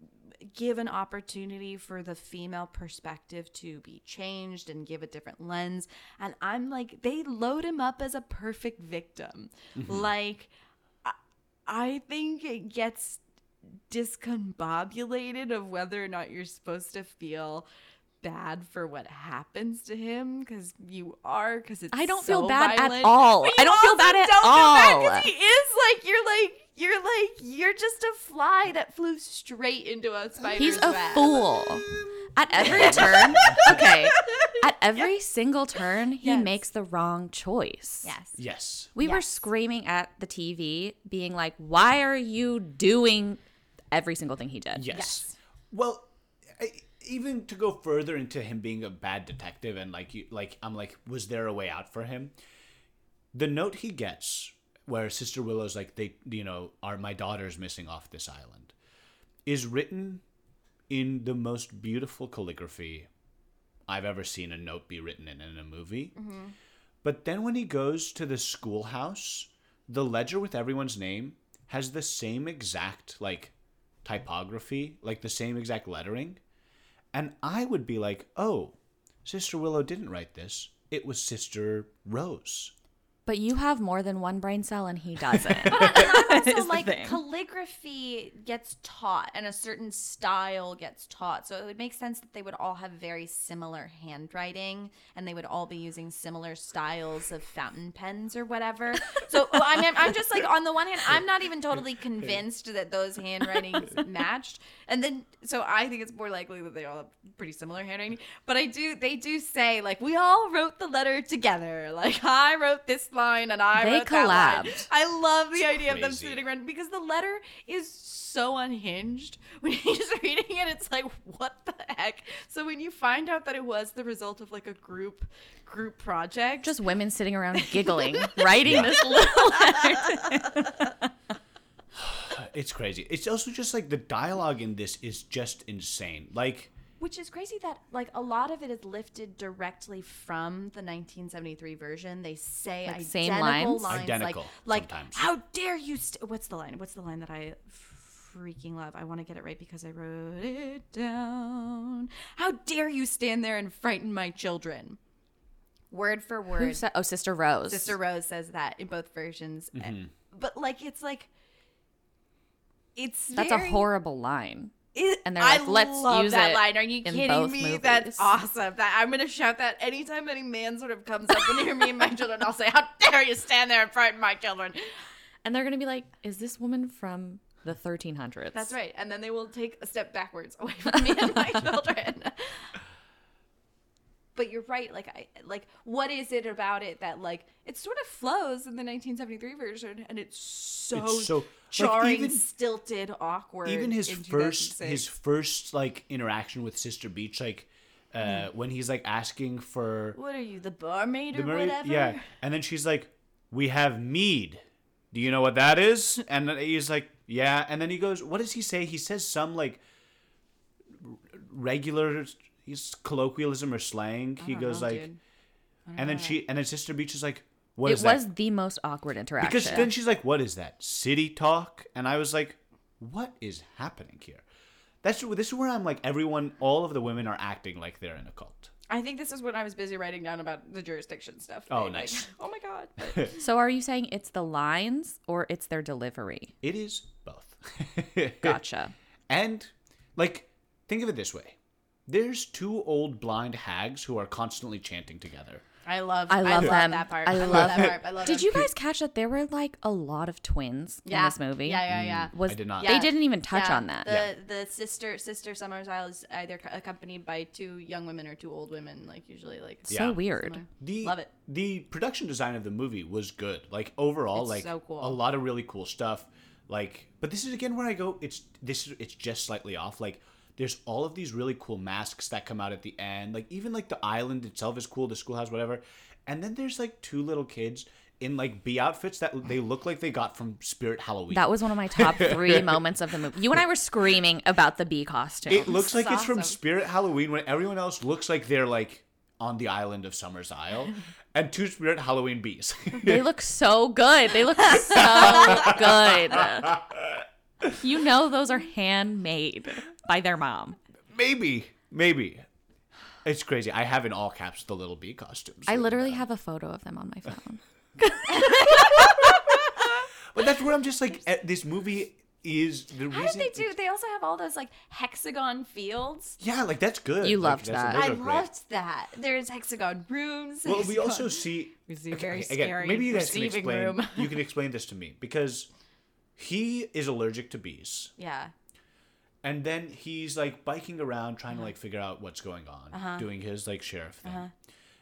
give an opportunity for the female perspective to be changed and give a different lens and i'm like they load him up as a perfect victim mm-hmm. like I, I think it gets discombobulated of whether or not you're supposed to feel bad for what happens to him because you are because it's I don't so feel bad violent. at all. I don't feel bad at don't feel bad all. 'cause he is like you're like you're like you're just a fly that flew straight into a spider's He's a web. fool. At every turn, okay. At every single turn, he Yes. makes the wrong choice. Yes. Yes. We were Yes. screaming at the TV, being like, "Why are you doing every single thing he did?" Yes. Well, I, even to go further into him being a bad detective and like you like I'm like was there a way out for him? The note he gets where Sister Willow's like they you know are my daughter's missing off this island is written in the most beautiful calligraphy I've ever seen a note be written in in a movie. Mm-hmm. But then when he goes to the schoolhouse, the ledger with everyone's name has the same exact like typography, like the same exact lettering. And I would be like, "Oh, Sister Willow didn't write this. It was Sister Rose." But you have more than one brain cell, and he doesn't. also is the like calligraphy gets taught and a certain style gets taught. So it would make sense that they would all have very similar handwriting and they would all be using similar styles of fountain pens or whatever. So well, I mean, i'm just like on the one hand i'm not even totally convinced that those handwritings matched. And then so i think it's more likely that they all have pretty similar handwriting. But i do they do say like we all wrote the letter together. Like i wrote this line and i They wrote that line. collabed. I love the idea of them sitting around because the letter is so unhinged. When you're reading it, it's like, what the heck? So when you find out that it was the result of like a group group project, Just women sitting around giggling, writing this little It's crazy. It's also just like the dialogue in this is just insane. Like which is crazy that like a lot of it is lifted directly from the 1973 version. They say Like, identical same lines? lines, Identical, like like sometimes. how dare you? St- what's the line? What's the line that I freaking love? I want to get it right because I wrote it down. How dare you stand there and frighten my children? Word for word. Who said? Oh, Sister Rose. Sister Rose says that in both versions, Mm-hmm. but like it's like it's That's very- a horrible line. It, And they're like, I "Let's love use that it line. Are you kidding me? movies." That's awesome. That I'm gonna shout that anytime any man sort of comes up near me and my children. I'll say, "How dare you stand there and frighten my children?" And they're gonna be like, "Is this woman from the 1300s?" That's right. And then they will take a step backwards away from me and my children. But you're right. Like, I like, what is it about it that like it sort of flows in the 1973 version, and it's so, It's so- like, jarring, even- stilted, awkward. even his first his first like interaction with Sister Beech, like uh, when he's like asking for What are you, the barmaid or the Murray, whatever? yeah, and then she's like, "We have mead. Do you know what that is?" And he's like, "Yeah," and then he goes, "What does he say?" He says some like r- regular he's colloquialism or slang. He goes know, like, and then she and then Sister Beech is like, "What It is that?" was the most awkward interaction. Because then she's like, "What is that? City talk?" And I was like, "What is happening here?" That's this is where I'm like, everyone, all of the women are acting like they're in a cult. I think this is what I was busy writing down about the jurisdiction stuff. Oh, Like, nice. oh my god. But so are you saying it's the lines or it's their delivery? It is both. Gotcha. And like, think of it this way: there's two old blind hags who are constantly chanting together. I love. I love them. that part. I I, love love that part. I love. Did them. you guys catch that there were like a lot of twins Yeah. in this movie? Yeah, yeah, yeah. Was I did not. They Yeah. didn't even touch Yeah, on that. The the sister sister Summers Isle is either accompanied by two young women or two old women, like usually like so weird. similar. The Love it. The production design of the movie was good. Like overall, It's like so cool. a lot of really cool stuff. Like, but this is again where I go. It's this. is It's just slightly off. Like, there's all of these really cool masks that come out at the end. Like, even like the island itself is cool. The schoolhouse, whatever. And then there's like two little kids in like bee outfits that they look like they got from Spirit Halloween. That was one of my top three moments of the movie. You and I were screaming about the bee costume. It looks like it's from awesome. Spirit Halloween when everyone else looks like they're like on the island of Summer's Isle, and two Spirit Halloween bees. they look so good. They look so good. You know those are handmade by their mom. maybe, maybe. It's crazy. I have in all caps the little bee costumes. I literally have a photo of them on my phone. But that's where I'm just like, eh, this movie is the How reason. did they do? They also have all those like hexagon fields. Yeah, like that's good. You Like, loved that. I loved that. There's hexagon rooms. Well, we also see. We see a very again, scary maybe you guys can explain. room. you can explain this to me because he is allergic to bees, Yeah. And then he's like biking around trying Uh-huh. to like figure out what's going on, doing his like sheriff thing,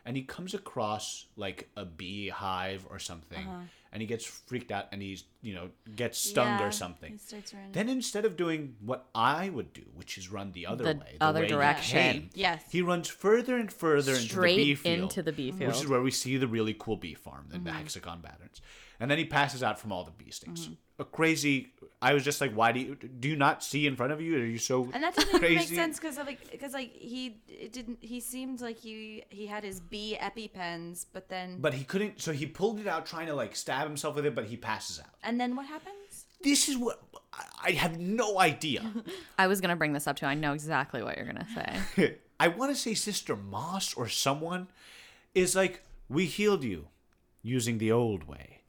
and he comes across like a beehive or something, and he gets freaked out and he's you know gets stung Uh-huh. Yeah, or something. he starts running. Then instead of doing what I would do, which is run the other The way, the other way he direction. came, Yes. he runs further and further Straight into the bee field, into the bee which is where we see the really cool bee farm and Mm-hmm. the hexagon patterns. And then he passes out from all the bee stings. Mm-hmm. A crazy. I was just like, why do you do you not see in front of you? Are you so And that doesn't even make crazy? sense because like because like he it didn't he seemed like he he had his bee epipens, but then But he couldn't. So he pulled it out, trying to like stab himself with it, but he passes out. and then what happens? This is what I- I have no idea. I was gonna bring this up too. I know exactly what you're gonna say. I want to say Sister Moss or someone is like, we healed you using the old way.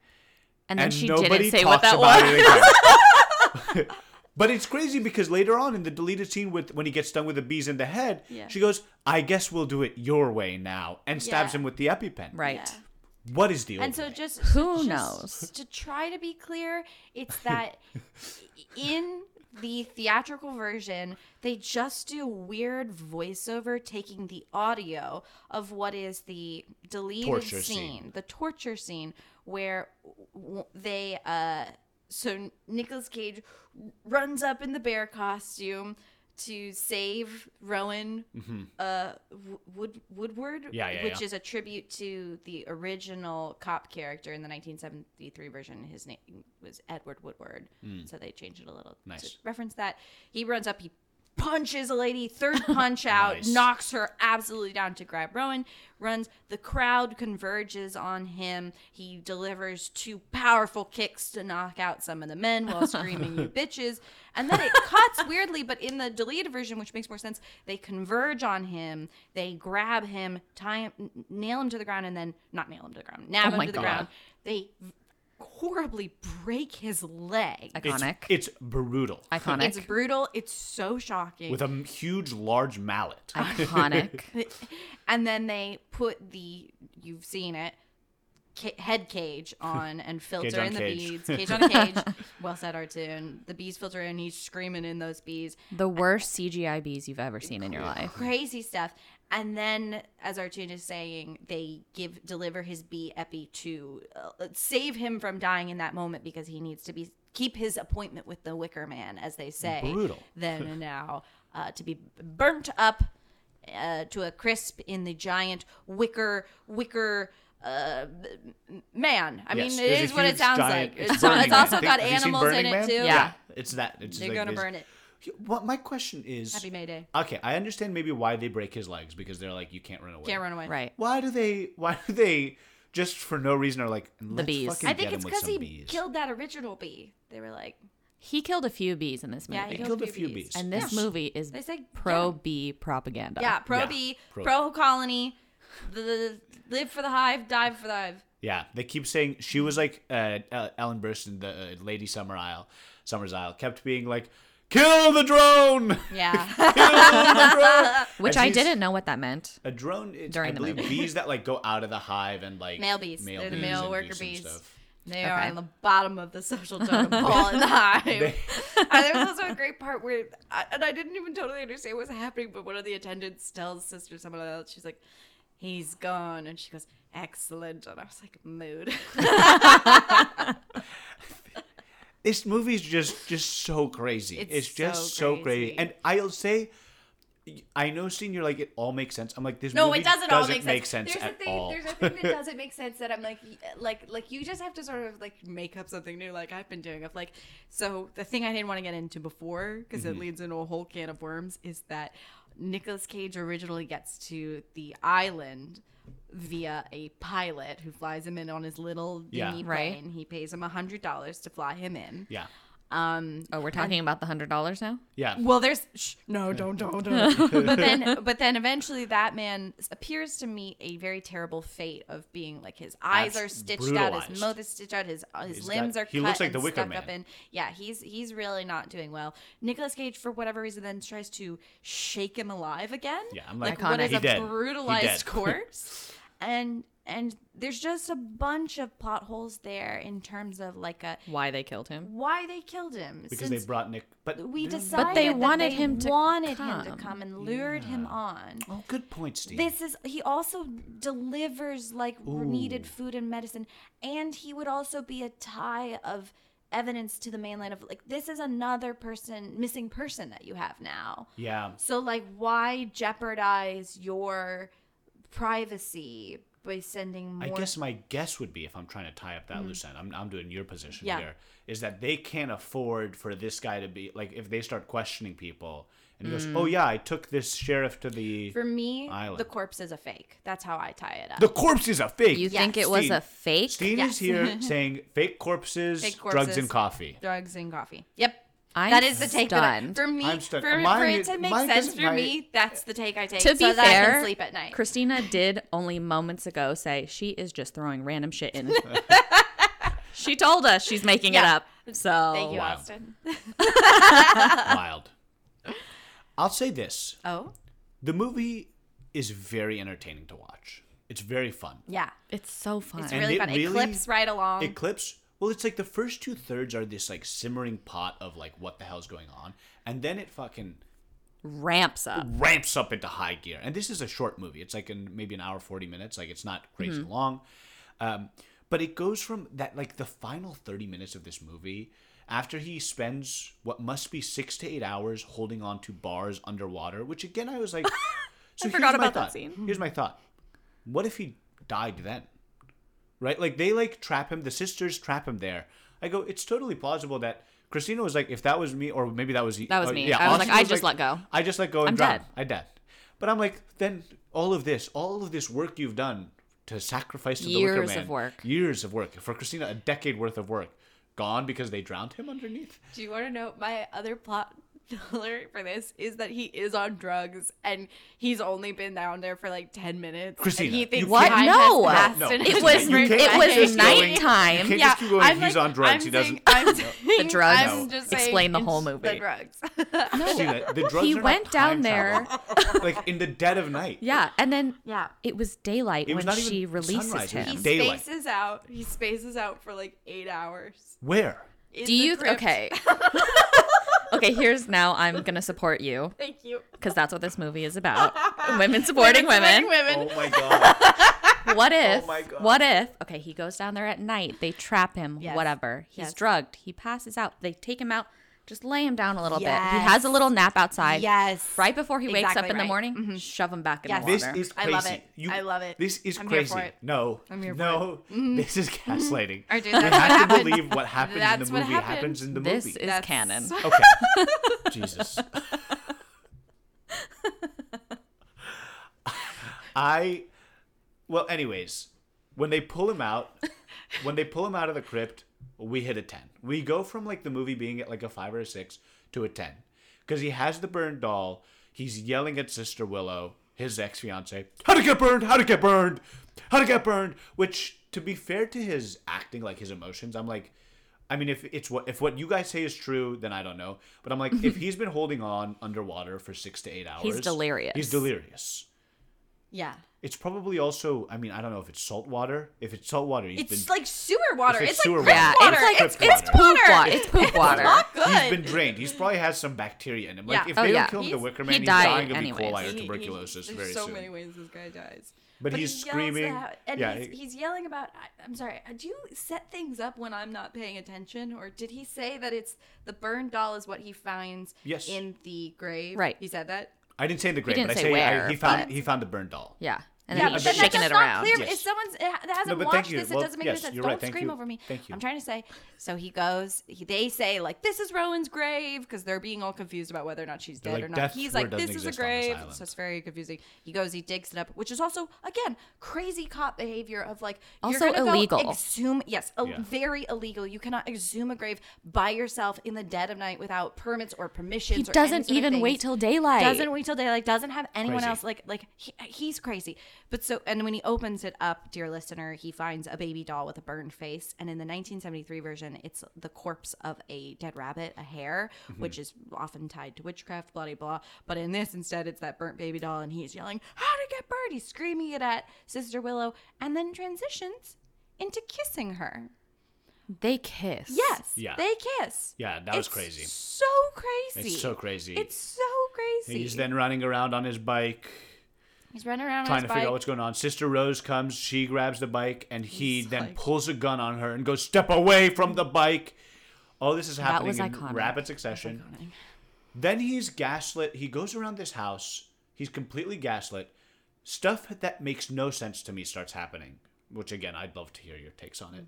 And then and she nobody didn't say talks what that about was. it again. but it's crazy because later on in the deleted scene with when he gets stung with the bees in the head, Yeah. she goes, "I guess we'll do it your way now," and stabs Yeah. him with the EpiPen. Right. Yeah. What is the old And so way? just Who just knows? To try to be clear, it's that in the theatrical version, they just do weird voiceover taking the audio of what is the deleted scene, scene. the torture scene where they uh so Nicolas Cage runs up in the bear costume to save Rowan uh Wood Woodward Mm-hmm. Yeah, yeah, which yeah. is a tribute to the original cop character in the 1973 version his name was Edward Woodward so they changed it a little Mm. Nice. to reference that he runs up he punches a lady third punch out Nice. knocks her absolutely down to grab Rowan runs the crowd converges on him he delivers two powerful kicks to knock out some of the men while screaming you bitches and then it cuts weirdly but in the deleted version which makes more sense they converge on him they grab him tie him nail him to the ground and then not nail him to the ground nab Oh him to the God. ground they horribly break his leg it's, Iconic. it's brutal. Iconic. it's brutal it's so shocking With a huge, large mallet. Iconic. and then they put the you've seen it ca- head cage on and filter on in the cage. bees cage on a cage well said R2 the bees filter in he's screaming in those bees the worst CGI bees you've ever seen in your life. crazy stuff and then as Artoun is saying they give deliver his bee epi to uh, save him from dying in that moment because he needs to be keep his appointment with the wicker man as they say Brutal. then and now uh, to be burnt up uh, to a crisp in the giant wicker wicker uh, man. I Yes, mean, it is what it sounds giant- like. it's It's, also got have you seen animals in it Man? too. Yeah. It's that. It's They're like gonna burn it. What my question is? Happy May Day. Okay, I understand maybe why they break his legs because they're like you can't run away. Can't run away. Right. Why do they? Why do they? Just for no reason are like let's bees. fucking I think get it's because he bees. killed that original bee. They were like, He killed a few bees in this movie. yeah, he He killed, killed a few bees. and this Yeah. movie is They say pro get 'em. bee propaganda. Yeah, pro Yeah, bee, pro- pro, colony, the, the live for the hive, die for the hive. Yeah, they keep saying she was like uh, uh, Ellen Burstyn, the uh, Lady Summer Isle, Summer's Isle, kept being like, "Kill the drone, Yeah. kill the drone." Which I didn't know what that meant. A drone, it's, During I the believe movie. bees that like go out of the hive and like male bees. They're the male and do worker some bees. stuff. They are Okay. on the bottom of the social totem pole in the hive. and uh, there was also a great part where, I, and I didn't even totally understand what was happening, but one of the attendants tells Sister someone else, she's like, he's gone. And she goes, excellent. And I was like, mood. This movie's just just so crazy. It's It's, just so so crazy. crazy. And I'll say, I know, seeing you're like it all makes sense. I'm like this. No, movie it doesn't, all doesn't make sense. make sense there's at a thing. all. There's a thing that doesn't make sense that I'm like, like, like you just have to sort of like make up something new, like I've been doing. Of like, so the thing I didn't want to get into before because Mm-hmm. it leads into a whole can of worms is that Nicolas Cage originally gets to the island via a pilot who flies him in on his little Yeah. dingy Right. plane. He pays him a hundred dollars to fly him in. yeah, Um, Oh, we're talking about the hundred dollars now. Yeah. well, there's shh, no, don't, don't, don't. but then, but then eventually, that man appears to meet a very terrible fate of being like his eyes That's are stitched out, his mouth is stitched out, his uh, his He's limbs got- are he cut looks like and the Wicker stuck up Man. in. Yeah, he's he's really not doing well. Nicolas Cage, for whatever reason, then tries to shake him alive again. Yeah, I'm like, what Iconic. is He a dead. He brutalized dead. corpse, and and there's just a bunch of plot holes there in terms of like a Why they killed him? why they killed him because since they brought Nick. But we then- decided they that wanted they him to wanted him to come. come and lured him on. Oh, good point, Steve. This is he also delivers like needed food and medicine, and he would also be a tie of evidence to the mainland of like this is another person missing person that you have now. yeah. So like why jeopardize your privacy by sending more I guess my guess would be if I'm trying to tie up that hmm. loose end, I'm, I'm doing your position Yeah. here, is that they can't afford for this guy to be like if they start questioning people and he goes, "Oh hmm. yeah, I took this sheriff to the for me Island. the corpse is a fake. That's how I tie it up. the corpse is a fake." You think it was Steen- a fake? Steen Yes. is here saying fake corpses, Fake drugs and coffee. drugs and coffee. Yep. I'm that is the take that I, for me. I'm stunned. For, for it to make sense doesn't- for my- me, that's the take I take. To so be that I fair, can sleep at night. Christina did only moments ago say she is just throwing random shit in. she told us she's making it up. So Thank you, wow. Austine. Wild. I'll say this: Oh, the movie is very entertaining to watch. It's very fun. yeah. it's so fun. It's And really it fun. really- it clips right along. It clips. Well, it's like the first two thirds are this like simmering pot of like what the hell's going on, and then it fucking Ramps up. ramps up into high gear. And this is a short movie. It's like in maybe an hour forty minutes. Like it's not crazy long, um, but it goes from that like the final thirty minutes of this movie. After he spends what must be six to eight hours holding on to bars underwater, which again I was like, so here's forgot my about that thought. scene. Here's my thought: What if he died then? Right? Like they like trap him. The sisters trap him there. I go, it's totally plausible that Christina was like, if that was me, or maybe that was That was oh, me. I was like, Austine I just let go. I just let go and I'm drown. dead. I dead. But I'm like, then all of this, all of this work you've done to sacrifice to the Wicker Years Man, of work. years of work for Christina, a decade worth of work, gone because they drowned him underneath. Do you want to know my other plot filler for this is that he is on drugs and he's only been down there for like ten minutes. Christina, and he thinks What? time No. has No, no, It was You right can't- it was you can't just nighttime. You can't Yeah, just keep going. I'm he's like- on drugs. I'm he saying- doesn't. I'm saying, drugs I'm just explain the whole movie. The drugs. Christina, the drugs He are not went down time there. travel. like in the dead of night. Yeah, and then Yeah. it was daylight It was when she releases sunrise, it was he him. Daylight. spaces out. He spaces out for like eight hours. Where? in Do the you crypt. okay? okay, here's now I'm gonna support you Thank you. because that's what this movie is about. women supporting women. women. Oh my god. What oh if? Oh my God. What if? Okay, he goes down there at night. They trap him. Yes. Whatever. He's Yes. drugged. He passes out. They take him out. Just lay him down a little bit. He has a little nap outside. Yes. Right before he wakes up Exactly in the right. morning, mm-hmm. shove him back in Yes. the This water. is I love it. I love it. This is I'm here crazy. for it. No. I'm here for no. Mm-hmm. This is mm-hmm. gaslighting. Or dude, you that's have to believe what happens That's in the movie happened. happens in the this movie. is That's- canon. Okay. Jesus. I well, anyways, when they pull him out, when they pull him out of the crypt, we hit a 10. We go from like the movie being at like a 5 or a 6 to a 10. Cuz he has the burned doll, he's yelling at Sister Willow, his ex-fiance, "How to get burned? How to get burned? How to get burned?" Which to be fair to his acting, like his emotions, I'm like I mean, if it's what if what you guys say is true, then I don't know. But I'm like, if he's been holding on underwater for six to eight hours, he's delirious. He's delirious. Yeah. It's probably also. I mean, I don't know if it's salt water. If it's salt water, he's It's been like sewer water. It's, it's sewer like yeah, water. it's like Crypt it's, it's water. poop water. It's poop water. not good. he's been drained. He's probably has some bacteria in him. Like Yeah. if Oh, they don't yeah. kill him, the He's- Wicker he Man, he's died dying of E. anyways. coli or He- he- tuberculosis there's very so soon. many ways this guy dies. But he's he screaming. out- and Yeah, he's, he- he's yelling about. I, I'm sorry. uh, Do you set things up when I'm not paying attention, or did he say that it's the burned doll is what he finds Yes. in the grave? Right. He said that. I didn't say in the grave, didn't but I say say I- where, he found but- he found the burned doll. Yeah. And yeah, then but he's then shaking that's it not around. Clear. Yes. If someone's it that hasn't No, watched this, Well, it doesn't make yes, any sense. Don't right. Scream you. over me. Thank you. I'm trying to say. So he goes. He, they say like, "This is Rowan's grave," because they're being all confused about whether or not she's They're dead like, or not. He's like, "This is a exist on this grave," so it's very confusing. He goes, he digs it up, which is also again crazy cop behavior of like you're Also go illegal. exhume, yes, a- Yeah. very illegal. You cannot exhume a grave by yourself in the dead of night without permits or permissions. He or doesn't sort of even wait till daylight. Doesn't wait till daylight. Doesn't have anyone Crazy. else like like he, he's crazy. But so and when he opens it up, dear listener, he finds a baby doll with a burned face, and in the 1973 version, it's the corpse of a dead rabbit, a hare, Mm-hmm. which is often tied to witchcraft, blah blah blah. But in this, instead, it's that burnt baby doll, and he's yelling, "How to get burned?" He's screaming it at Sister Willow, and then transitions into kissing her. They kiss. Yes, Yeah. they kiss. Yeah, that was It's crazy. So crazy. It's so crazy. It's so crazy. He's then running around on his bike, He's running around trying to figure out what's going on. Sister Rose comes, she grabs the bike, and he He's then like- pulls a gun on her and goes, "Step away from the bike." All this is happening was in iconic. rapid succession. Then he's gaslit. He goes around this house. He's completely gaslit. Stuff that makes no sense to me starts happening, which again, I'd love to hear your takes on it.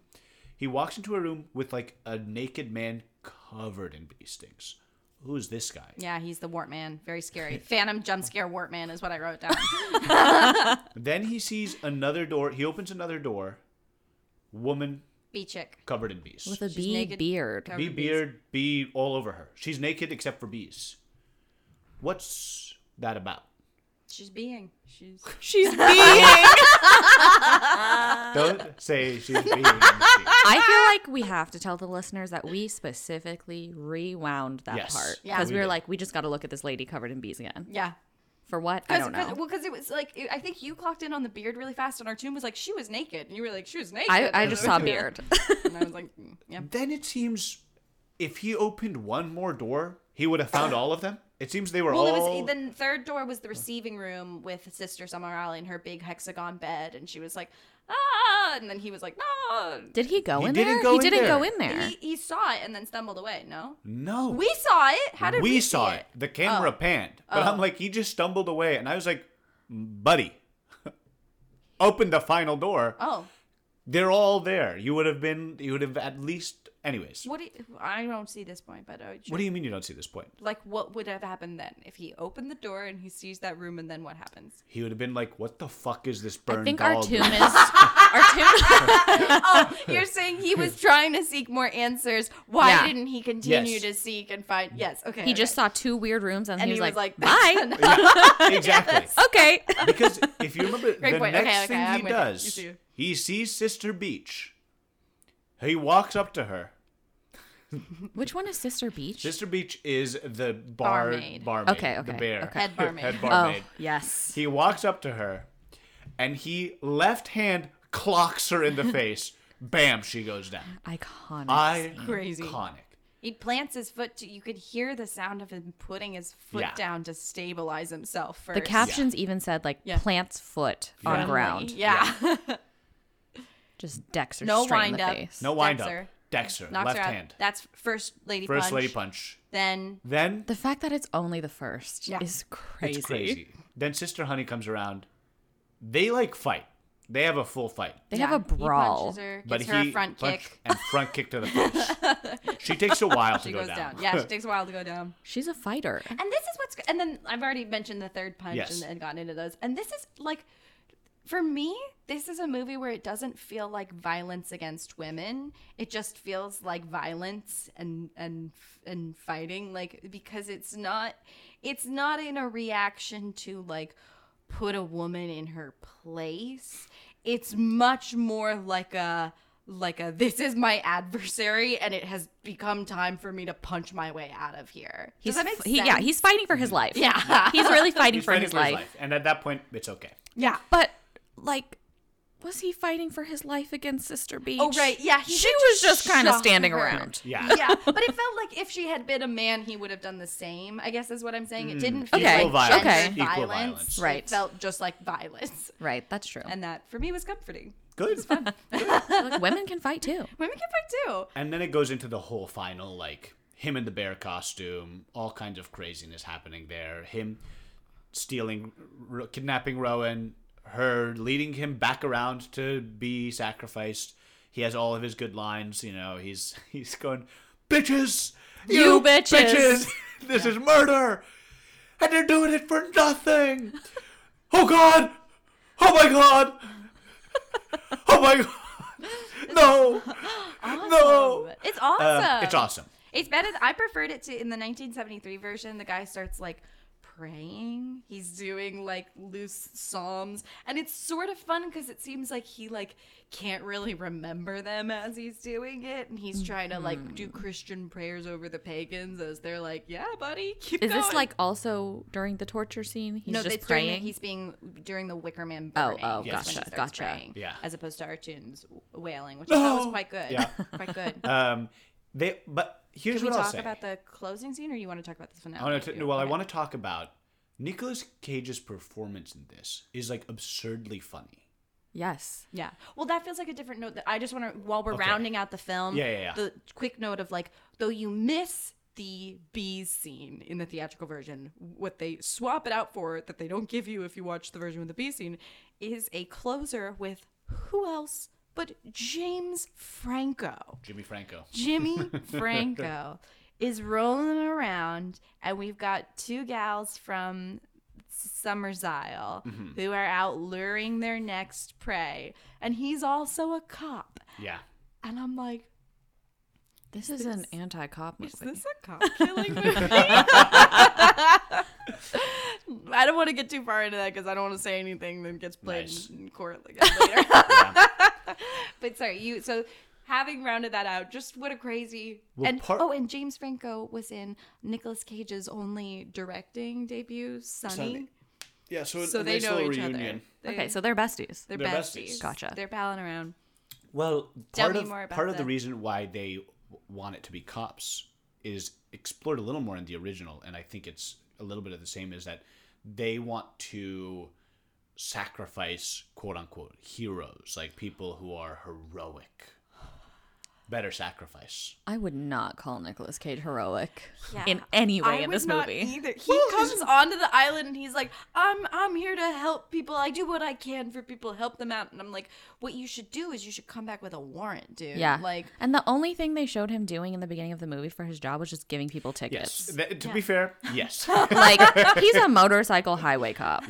He walks into a room with like a naked man covered in bee stings. Who is this guy? Yeah, he's the wart man. Very scary. Phantom jump scare wart man is what I wrote down. Then he sees another door. He opens another door. Woman Bee chick. covered in bees. With a She's bee naked. beard. Covered bee in bees. beard, bee all over her. She's naked except for bees. What's that about? She's being. She's. She's being. Don't say she's being. I feel like we have to tell the listeners that we specifically rewound that Yes. part Yeah. because We we were did. like, we just got to look at this lady covered in bees again. Yeah. For what? I don't know. Cause, well, because it was like it- I think you clocked in on the beard really fast, and Artoun was like she was naked, and you were like she was naked. I, I And just saw beard. and I was like, mm, yeah. Then it seems if he opened one more door, he would have found all of them. It seems they were Well, it all. was the third door was the receiving room with Sister Summers Isle in her big hexagon bed, and she was like, ah, and then he was like, no. Did he go He in didn't there? go he in didn't go in there. He, he saw it and then stumbled away. No, no. we saw it. How did we, we see saw it. The camera Oh. panned. But Oh. I'm like, he just stumbled away. And I was like, buddy, open the final door. Oh, They're all there. You would have been, you would have at least, anyways. what do you, I don't see this point, but uh, What do you mean you don't see this point? like what would have happened then if he opened the door and he sees that room and then what happens? He would have been like, what the fuck is this burned I think our tomb doing?" is our tomb. oh, you're saying he was trying to seek more answers. Why Yeah. didn't he continue Yes. to seek and find? Yes, okay. He just saw two weird rooms and, and he was like, "Bye." "Bye." exactly. okay. Because if you remember, Great the point. next Okay, okay, thing I'm he with you. You does, see. he sees Sister Beech. He walks up to her. Which one is Sister Beech? Sister Beech is the bar Barmaid. barmaid. Okay, okay. The bear. okay. Head barmaid. Head oh, barmaid. oh, yes. He walks up to her, and he left hand clocks her in the face. Bam! She goes down. Iconic. I Crazy. iconic. He plants his foot. To, you could hear the sound of him putting his foot Yeah. down to stabilize himself. First. the captions even said like Yeah. plants foot on Yeah. ground. Yeah. Just decks her No straight in wind the up. face. No wind Dexter. up. Dexter, Knocks left her out. hand. That's first lady First punch. lady punch. Then Then The fact that it's only the first Yeah. is crazy. it's crazy. Then Sister Honey comes around. They like fight. They have a full fight. They yeah, have a He brawl. punches her, But her he a front punch- kick. and front kick to the face. she takes a while to She go goes down. Yeah, she takes a while to go down. She's a fighter. And this is what's and then I've already mentioned the third punch Yes. and, and gotten into those. And this is like for me, this is a movie where it doesn't feel like violence against women. It just feels like violence and and and fighting like because it's not it's not in a reaction to like put a woman in her place. It's much more like a like a this is my adversary and it has become time for me to punch my way out of here. He's Does that make f- he, sense? yeah, he's fighting for his life. Yeah. he's really fighting He's for fighting his for his life. life. And at that point, it's okay. yeah. But like, was he fighting for his life against Sister Beech? Oh right, yeah. He She was just kind of standing her. around. Yeah. Yeah, but it felt like if she had been a man, he would have done the same. I guess is what I'm saying. It mm. didn't feel Okay, Equal like violence. okay. gendered Equal violence. violence. Right. It felt just like violence, Right, that's true. and that for me was comforting. Good. Like, women can fight too. Women can fight too. And then it goes into the whole final, like him in the bear costume, all kinds of craziness happening there. Him stealing, r- kidnapping Rowan, her leading him back around to be sacrificed. He has all of his good lines. You know, he's he's going, bitches, You bitches." bitches. this is murder, and they're doing it for nothing. oh God! Oh my God! Oh my God! No! No! It's awesome. Um, it's awesome. It's better. th- I preferred it to in the 1973 version. The guy starts like praying. He's doing like loose psalms, and it's sort of fun because it seems like he like can't really remember them as he's doing it, and he's trying to like do Christian prayers over the pagans as they're like, "Yeah, buddy, keep Is this like also during the torture scene? He's no, just it's during the- praying. he's being during the Wicker Man Oh, burning. oh, is when he gotcha, gotcha. praying, Yeah. as opposed to Artoun's wailing, which I thought was quite good. Yeah. quite good. Um, they but here's Can we what I'll talk say. about the closing scene, or you want to talk about the finale? I want to. too? Well, I Okay. want to talk about Nicolas Cage's performance in this is like absurdly funny. yes. Yeah. Well, that feels like a different note. That I just want to, while we're Okay. rounding out the film, Yeah, yeah, yeah. the quick note of like, though you miss the bees scene in the theatrical version, what they swap it out for that they don't give you if you watch the version with the bee scene is a closer with who else but James Franco. Jimmy Franco. Jimmy Franco is rolling around, and we've got two gals from Summer's Isle Mm-hmm. who are out luring their next prey, and he's also a cop. Yeah. And I'm like, This is an anti-cop movie. is this a cop killing movie? I don't want to get too far into that because I don't want to say anything that gets played Nice. in court again later. Yeah. But sorry, you so having rounded that out, just what a crazy Well, and part- oh, and James Franco was in Nicolas Cage's only directing debut, Sonny. Sonny. Yeah. So, So a they nice know each reunion. other. They, okay, so they're besties. they're, they're besties. besties. Gotcha. They're palling around. Well, Tell part me of more about part of the the- reason why they want it to be cops is explored a little more in the original, and I think it's a little bit of the same. Is that they want to sacrifice quote unquote heroes, like people who are heroic. Better sacrifice. I would not call Nicolas Cage heroic Yeah. in any way I in would this not movie. Either. He comes onto the island and he's like, "I'm I'm here to help people. I do what I can for people, help them out." And I'm like, "What you should do is you should come back with a warrant, dude." Yeah. Like, and the only thing they showed him doing in the beginning of the movie for his job was just giving people Yes. tickets. Th- to be fair, yes. like he's a motorcycle highway cop.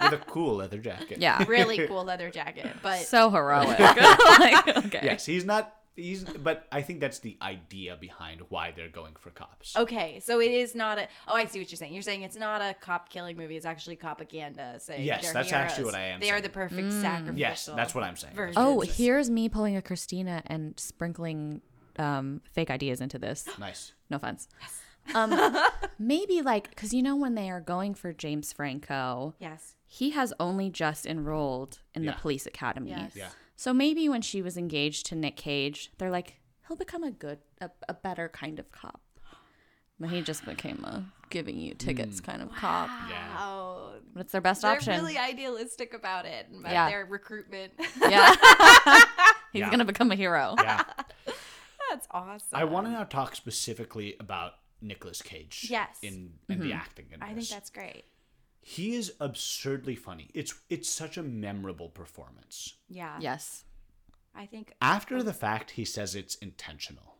With a cool leather jacket. Yeah. really cool leather jacket, but So heroic. like, okay. Yes, he's not. He's. But I think that's the idea behind why they're going for cops. Okay, so it is not a. Oh, I see what you're saying. You're saying it's not a cop killing movie. It's actually propaganda. Saying Yes, they're that's actually what I am They are the perfect sacrificial. Yes, that's what I'm saying. version. Oh, here's me pulling a Christina and sprinkling um, fake ideas into this. Nice. No offense. Um, maybe like because you know when they are going for James Franco, yes. he has only just enrolled in Yeah. the police academy. Yes. Yeah. So maybe when she was engaged to Nick Cage, they're like, he'll become a good, a, a better kind of cop. But he just became a giving you tickets hmm. kind of cop. Yeah. Oh, But it's their best option? they're really idealistic about it. About Yeah. their recruitment. yeah. He's Yeah. gonna become a hero. Yeah. that's awesome. I want to now talk specifically about Nicolas Cage. Yes. In, in the mm-hmm. acting. In I think that's great. He is absurdly funny. It's it's such a memorable performance. Yeah. Yes. I think After the fact, he says it's intentional.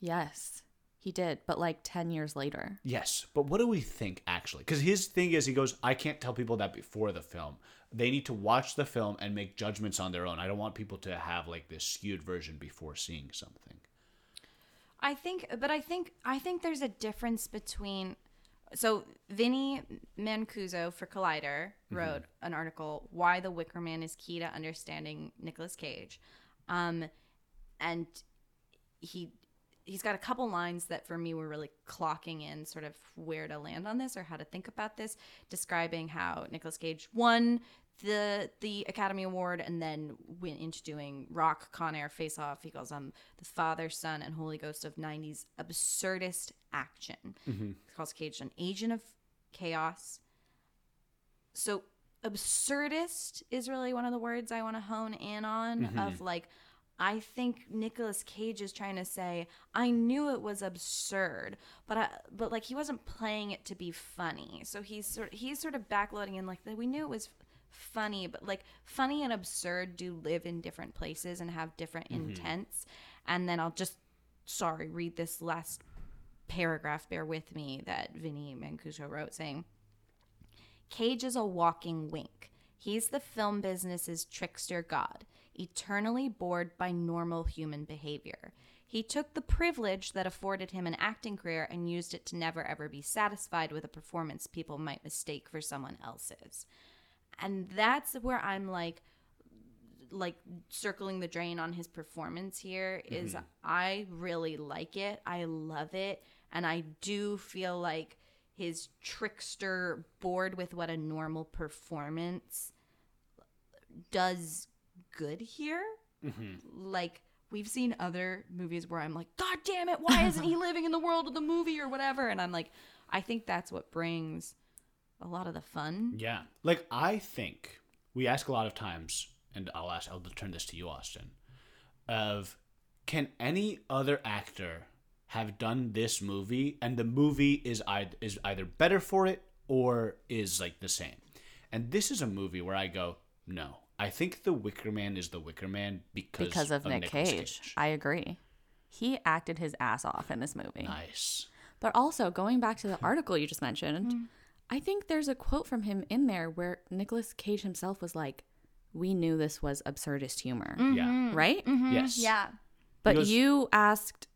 Yes. He did, but like ten years later. Yes, but what do we think actually? Because his thing is, he goes, I can't tell people that before the film. They need to watch the film and make judgments on their own. I don't want people to have like this skewed version before seeing something. I think, but I think, I think there's a difference between. So Vinny Mancuso for Collider wrote an article "Why the Wicker Man is Key to Understanding Nicolas Cage," um, and he he's got a couple lines that for me were really clocking in sort of where to land on this or how to think about this, describing how Nicolas Cage won the the Academy Award and then went into doing Rock, Con Air, Face Off. He calls them the Father, Son, and Holy Ghost of '90s absurdist action. Mm-hmm. He calls Cage an agent of chaos. So absurdist is really one of the words I want to hone in on mm-hmm. of like I think Nicolas Cage is trying to say I knew it was absurd, but I, but like he wasn't playing it to be funny. So he's sort he's sort of backloading in like we knew it was funny, but like funny and absurd do live in different places and have different mm-hmm. intents. And then I'll just, sorry, read this last paragraph, bear with me, that Vinny Mancuso wrote saying, Cage is a walking wink. He's the film business's trickster god, eternally bored by normal human behavior. He took the privilege that afforded him an acting career and used it to never ever be satisfied with a performance people might mistake for someone else's. And that's where I'm like, like circling the drain on his performance here is mm-hmm. I really like it. I love it. And I do feel like his trickster bored with what a normal performance does good here. Mm-hmm. Like we've seen other movies where I'm like, God damn it, why isn't he living in the world of the movie or whatever? And I'm like, I think that's what brings a lot of the fun. Yeah. Like I think we ask a lot of times, and I'll ask I'll turn this to you, Austine, of can any other actor have done this movie and the movie is either, is either better for it or is like the same? And this is a movie where I go, no. I think The Wicker Man is The Wicker Man because, because of Nick Nicolas Cage. I agree. He acted his ass off in this movie. Nice. But also, going back to the article you just mentioned, Mm-hmm. I think there's a quote from him in there where Nicolas Cage himself was like, "We knew this was absurdist humor." Yeah. Right? Yes. Mm-hmm. Yeah. But Because- you asked,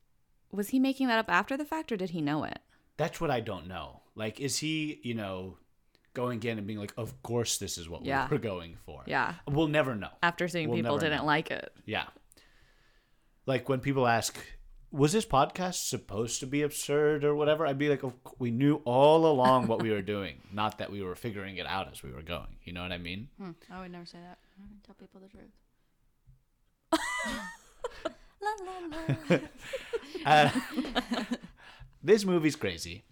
was he making that up after the fact or did he know it? That's what I don't know. Like, is he, you know, going in and being like, of course this is what Yeah. we're going for? Yeah. We'll never know. After seeing We'll people didn't know. like it. Yeah. Like when people ask, was this podcast supposed to be absurd or whatever? I'd be like, "Of we knew all along what we were doing, not that we were figuring it out as we were going. You know what I mean? Hmm, I would never say that. I would tell people the truth. Uh, this movie's crazy.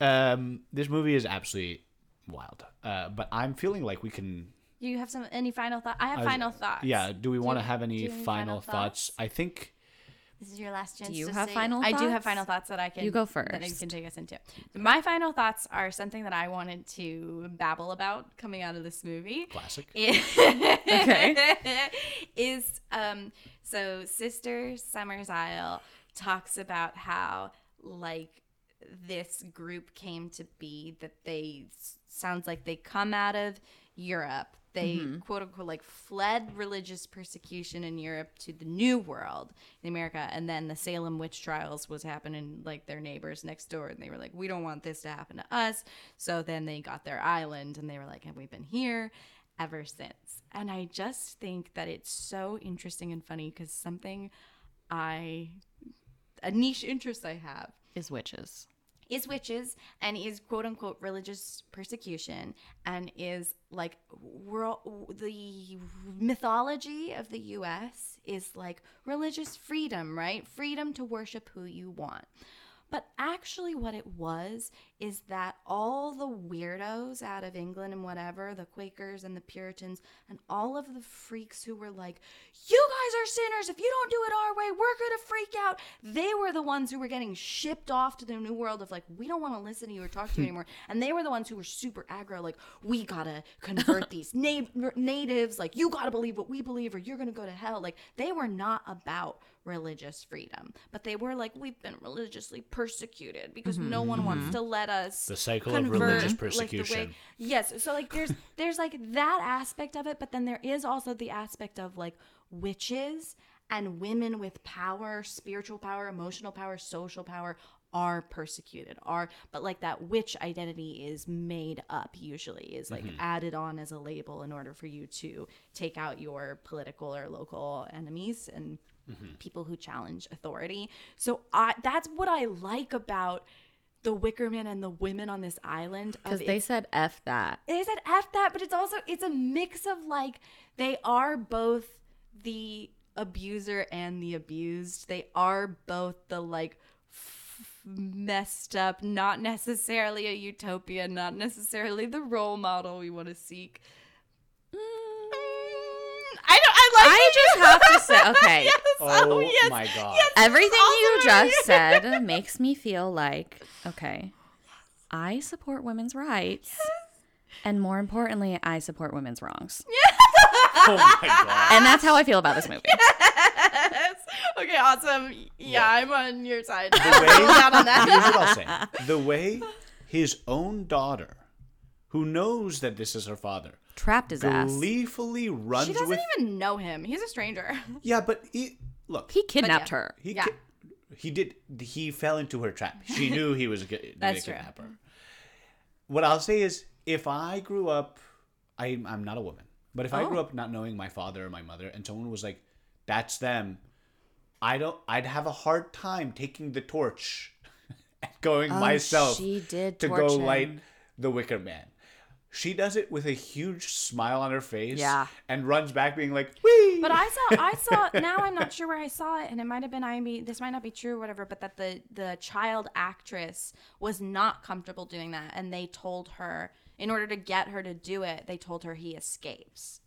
Um, this movie is absolutely wild. Uh, but I'm feeling like we can. You have some any final thought? I have I- final thoughts. Yeah. Do we want to have any have any final, final thoughts? thoughts? I think. This is your last chance. Do you to have say- final I do have final thoughts that I can. You go first. That I first. can take us into. My final thoughts are something that I wanted to babble about coming out of this movie. Classic. okay. is um so Sister Summers Isle talks about how like this group came to be that they sounds like they come out of Europe. They mm-hmm. quote unquote like fled religious persecution in Europe to the New World in America, and then the Salem witch trials was happening like their neighbors next door, and they were like, "We don't want this to happen to us." So then they got their island, and they were like, "And we've been here ever since." And I just think that it's so interesting and funny because something I a niche interest I have Is witches. Is witches and is quote unquote religious persecution and is like world the mythology of the US is like religious freedom, right? Freedom to worship who you want. But actually, what it was is that all the weirdos out of England and whatever, the Quakers and the Puritans, and all of the freaks who were like, You guys are sinners. If you don't do it our way, we're going to freak out. They were the ones who were getting shipped off to the new world of like, We don't want to listen to you or talk to you anymore. And they were the ones who were super aggro, like, We got to convert these na- natives. Like, you got to believe what we believe or you're going to go to hell. Like, they were not about religious freedom, but they were like, we've been religiously persecuted because mm-hmm. no one wants mm-hmm. to let us The cycle of convert, religious like, way- persecution. yes, so like there's there's like that aspect of it, but then there is also the aspect of like witches and women with power, spiritual power, emotional power, social power are persecuted are but like that witch identity is made up usually is like mm-hmm. added on as a label in order for you to take out your political or local enemies and people who challenge authority. So I that's what I like about the Wicker Man and the women on this island. Because they said F that. they said F that, but it's also it's a mix of like they are both the abuser and the abused. They are both the like messed up, not necessarily a utopia, not necessarily the role model we want to seek. Mm, I don't. I like. I it. just have to say, okay. yes. Oh, oh yes. my god. Yes. Everything you just right. said makes me feel like, okay, I support women's rights. And more importantly, I support women's wrongs. Oh my god. And that's how I feel about this movie. okay, awesome. Yeah, I'm on your side. The way, down on that. here's what I'll say. The way his own daughter, who knows that this is her father, Trapped his ass. gleefully runs She doesn't with. even know him. He's a stranger. Yeah, but he look. He kidnapped yeah. her. He Yeah. ki- he did he fell into her trap. She knew he was a That's true. What I'll say is if I grew up I I'm not a woman, but if I Oh. grew up not knowing my father or my mother and someone was like that's them, I don't I'd have a hard time taking the torch and going oh, myself Oh, she did to go light the wicker man. She does it with a huge smile on her face Yeah. and runs back being like, Wee! But I saw, I saw. Now I'm not sure where I saw it, and it might have been IMDb. This might not be true, or whatever. But that the the child actress was not comfortable doing that, and they told her in order to get her to do it, they told her he escapes.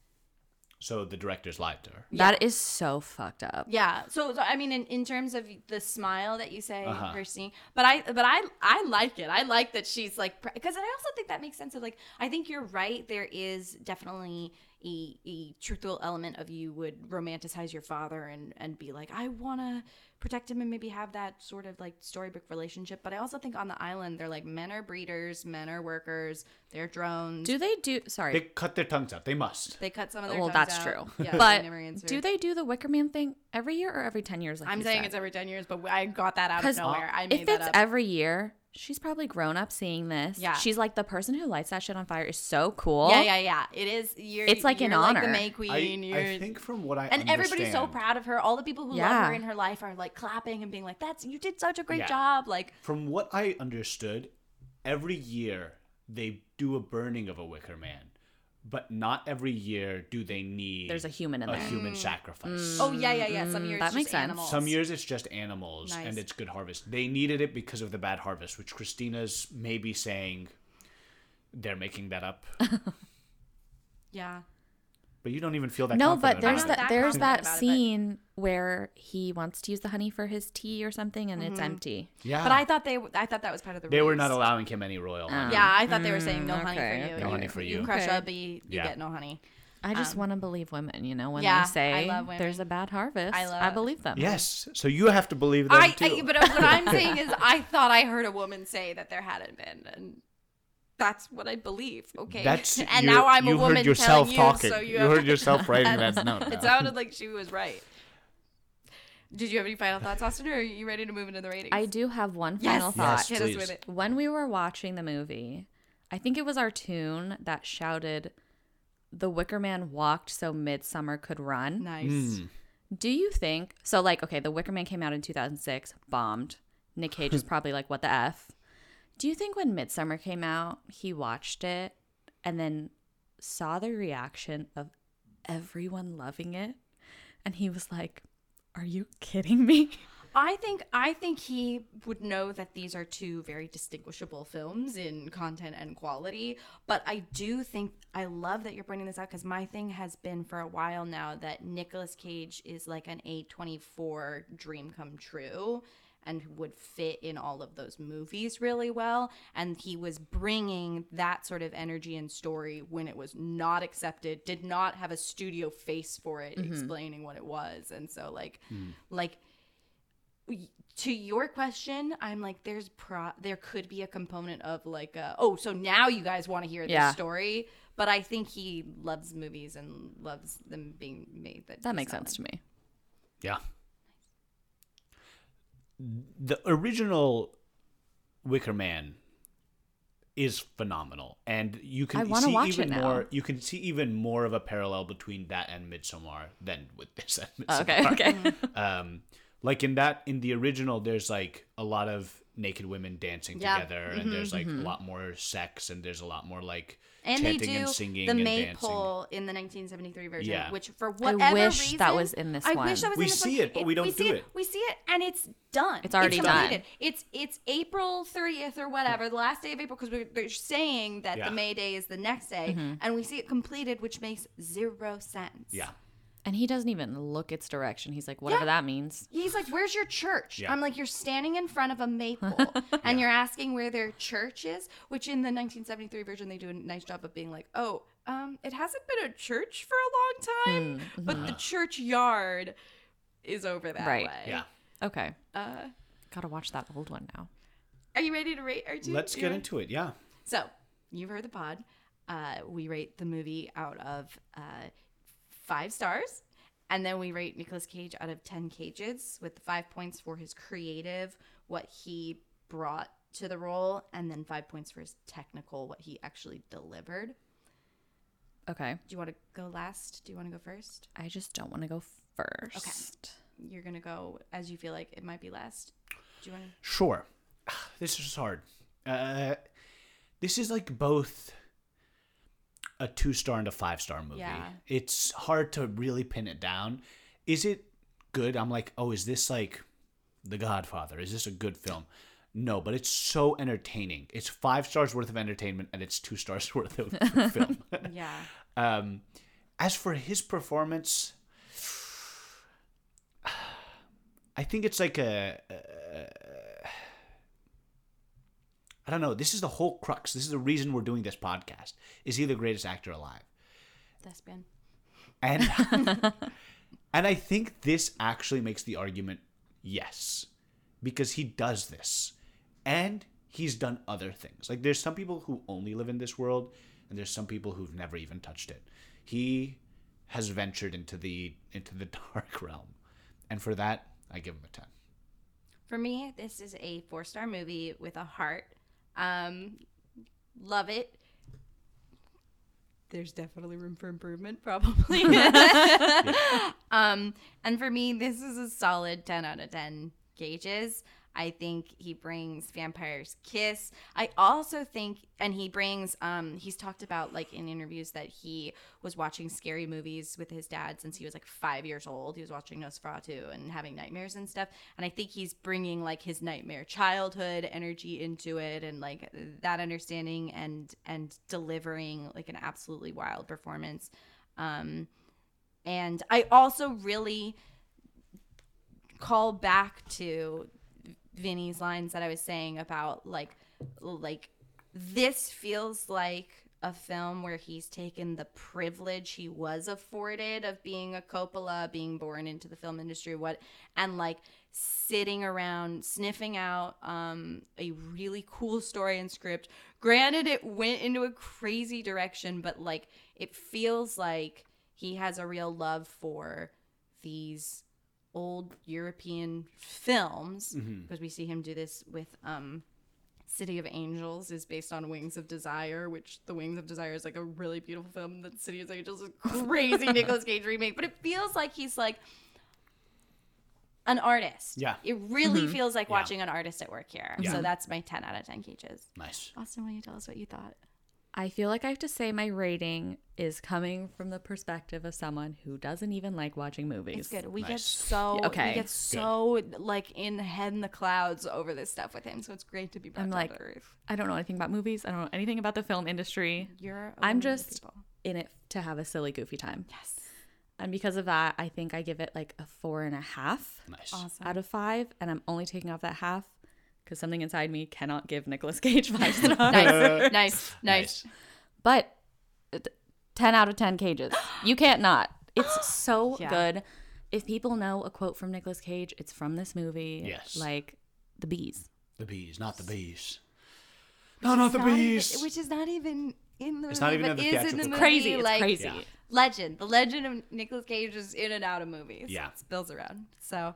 So the directors lied to her. That is so fucked up. Yeah. So, so I mean, in, in terms of the smile that you say Uh-huh. her seeing, but I but I I like it. I like that she's like because I also think that makes sense of like I think you're right. There is definitely a, a truthful element of you would romanticize your father and and be like I want to protect him and maybe have that sort of like storybook relationship. But I also think on the island they're like men are breeders, men are workers, they're drones. Do they do? Sorry. They cut their tongues out. They must. they cut some of their well, tongues that's out. true. Yeah, but they never answer. do they do the Wicker Man thing every year or every ten years? Like I'm saying said? it's every ten years, but I got that out of Because nowhere. I made if that it's up. every year, she's probably grown up seeing this. Yeah. She's like the person who lights that shit on fire is so cool. Yeah, yeah, yeah. It is. You're, It's like an you're Like the. May Queen. you're, I think from what I and everybody's so proud of her. All the people who love her in her life are like clapping and being like, "That's you did such a great Yeah. job." Like, From what I understood, every year they do a burning of a wicker man, but not every year do they need There's a human in a there. human mm. sacrifice. Mm. oh yeah, yeah, yeah. Some years that it's makes just sense. Animals. Some years it's just animals Nice. and it's good harvest. They needed it because of the bad harvest, which Christina's maybe saying they're making that up. Yeah. But you don't even feel that No, confident but there's that that there's that about it, but- scene where he wants to use the honey for his tea or something, and Mm-hmm. it's empty. Yeah. But I thought they, I thought that was part of the. they were not allowing him any royal honey. Yeah, I thought they were saying no honey for you. okay. No honey for you. You crush Okay. a bee, you Yeah. get no honey. I just want to believe women. You know, when Um, yeah, they say there's a bad harvest, I love, I, believe them. Yes. So you have to believe them I, too. I, but what I'm saying is, I thought I heard a woman say that there hadn't been, and that's what I believe. Okay, That's and now I'm you a woman heard yourself telling talking. you, so you, You have heard yourself writing that note It sounded like she was right. Did you have any final thoughts, Austine, or are you ready to move into the ratings? I do have one Yes. final thought. Yes, Hit us please. with it. When we were watching the movie, I think it was Artoun that shouted, "The Wicker Man walked so Midsommar could run." Nice. Hmm. Do you think so? Like, okay, The Wicker Man came out in 2006, bombed. Nick Cage is probably like, "What the f?" Do you think when Midsommar came out, he watched it and then saw the reaction of everyone loving it, and he was like, "Are you kidding me?" I think I think he would know that these are two very distinguishable films in content and quality. But I do think I love that you're pointing this out because my thing has been for a while now that Nicolas Cage is like an A24 dream come true and would fit in all of those movies really well. And he was bringing that sort of energy and story when it was not accepted, did not have a studio face for it, explaining what it was. And so, like, like to your question, I'm like, there's pro, there could be a component of like, uh, oh, so now you guys want to hear this Yeah. story, but I think he loves movies and loves them being made. That That makes sense to me. Yeah. The original Wicker Man is phenomenal, and you can see watch even it now. more. You can see even more of a parallel between that and Midsommar than with this. And Midsommar. Okay, okay. um like in that in the original there's like a lot of naked women dancing Yeah. together and mm-hmm, there's like a mm-hmm. lot more sex and there's a lot more like And they chanting do and singing the maypole in the 1973 version, Yeah. which for I whatever wish reason, that was in this I one. wish that was We in this see one. it, but we don't we do see it. We see it, and it's done. It's already done. It's it's April 30th or whatever, the last day of April, because they're saying that Yeah. the May Day is the next day, mm-hmm. and we see it completed, which makes zero sense. yeah And he doesn't even look its direction. He's like, whatever Yeah. that means. He's like, "Where's your church?" Yeah. I'm like, "You're standing in front of a maypole, and you're asking where their church is." Which in the 1973 version, they do a nice job of being like, "Oh, um, it hasn't been a church for a long time, but the churchyard is over that Right. way." Yeah. Okay. Uh, Gotta watch that old one now. are you ready to rate Artoun? Let's get into it. Yeah. So you've heard the pod. Uh, we rate the movie out of uh, five stars, and then we rate Nicolas Cage out of ten cages with five points for his creative, what he brought to the role, and then five points for his technical, what he actually delivered. Okay. Do you want to go last? Do you want to go first? I just don't want to go first. Okay. You're gonna go as you feel like it might be last. Do you want to? Sure. This is hard. Uh, this is like both a two star and a five star movie. Yeah. It's hard to really pin it down. Is it good? I'm like, oh, is this like The Godfather? Is this a good film? No, but it's so entertaining. It's five stars worth of entertainment and it's two stars worth of film. Yeah. Um, as for his performance, I think it's like a. I don't know. This is the whole crux. This is the reason we're doing this podcast. Is he the greatest actor alive? Thespian. And and I think this actually makes the argument yes. Because he does this. And he's done other things. Like there's some people who only live in this world and there's some people who've never even touched it. He has ventured into the into the dark realm. And for that, I give him a 10. For me, this is a four star movie with a heart. Um, love it. There's definitely room for improvement, probably. um, and for me, this is a solid 10 out of 10 cages. I think he brings Vampire's Kiss. I also think, and he brings, um, he's talked about like in interviews that he was watching scary movies with his dad since he was like five years old. He was watching Nosferatu and having nightmares and stuff. And I think he's bringing like his nightmare childhood energy into it and like that understanding and and delivering like an absolutely wild performance. Um, and I also really call back to Vinny's lines that I was saying about like like this feels like a film where he's taken the privilege he was afforded of being a Coppola, being born into the film industry, what and like sitting around sniffing out um, a really cool story and script. Granted, it went into a crazy direction, but like it feels like he has a real love for these old European films because we see him do this with um City of Angels is based on Wings of Desire, which the Wings of Desire is like a really beautiful film. The City of Angels is a crazy Nicolas Cage remake, but it feels like he's like an artist. Yeah. It really feels like Yeah. watching an artist at work here. Yeah. So that's my 10 out of 10 cages. Nice. Austine, will you tell us what you thought? I feel like I have to say my rating is coming from the perspective of someone who doesn't even like watching movies. It's good. We get so Okay. we get so like in the head in the clouds over this stuff with him. So it's great to be back I'm like, to earth. I don't know anything about movies. I don't know anything about the film industry. You're. I'm one of the just in it to have a silly, goofy time. yes. And because of that, I think I give it like a four and a half Nice. Awesome. out of five. And I'm only taking off that half because something inside me cannot give Nicolas Cage five stars. nice, nice, nice. But uh, 10 out of 10 cages. You can't not. It's so Yeah. good. If people know a quote from Nicolas Cage, it's from this movie. Yes. Like the bees. The bees, not the bees. No, not the Not even- bees. which is not even in the It's movie, not even but in the is in the movie. Crazy. It's like, crazy. Yeah. Legend. The legend of Nicolas Cage is in and out of movies. Yeah. It spills around. So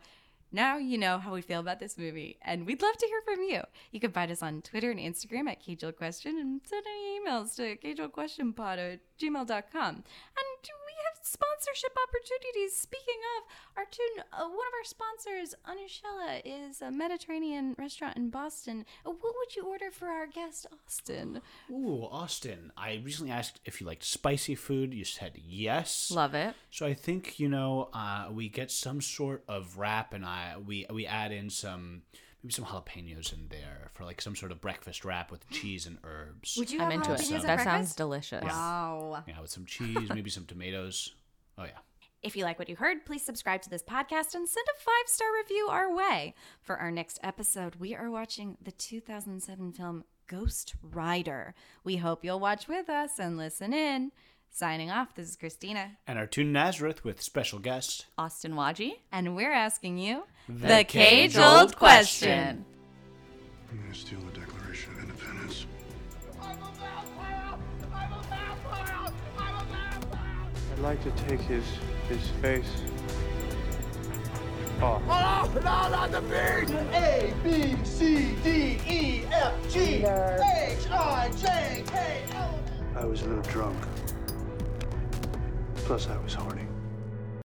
now you know how we feel about this movie, and we'd love to hear from you. You can find us on Twitter and Instagram at Cage Question and send any emails to cagequestionpod at gmail.com. And sponsorship opportunities. Speaking of, Artoun, uh, one of our sponsors, Anushella, is a Mediterranean restaurant in Boston. Uh, what would you order for our guest, Austine? Ooh, Austine. I recently asked if you liked spicy food. You said yes. Love it. So I think you know uh, we get some sort of wrap, and I we we add in some maybe some jalapenos in there for like some sort of breakfast wrap with cheese and herbs. Would you I'm have into it. jalapenos at That sounds breakfast? delicious. Wow. yeah, with some cheese, maybe some tomatoes. Oh yeah, If you like what you heard, please subscribe to this podcast and send a five star review our way. For our next episode, we are watching the 2007 film Ghost Rider. We hope you'll watch with us and listen in. Signing off, this is Christina. And Artoun Nazareth with special guest. Austine Waje. And we're asking you The Cage old question. I'm gonna steal the Declaration of Independence. I'm a vampire! I'm a vampire! I'm a vampire! I'd like to take his his face off. Oh, no, not the beat! A, B, C, D, E, F, G, H, I, J, K, L, M. I was a little drunk. Plus, I was horny.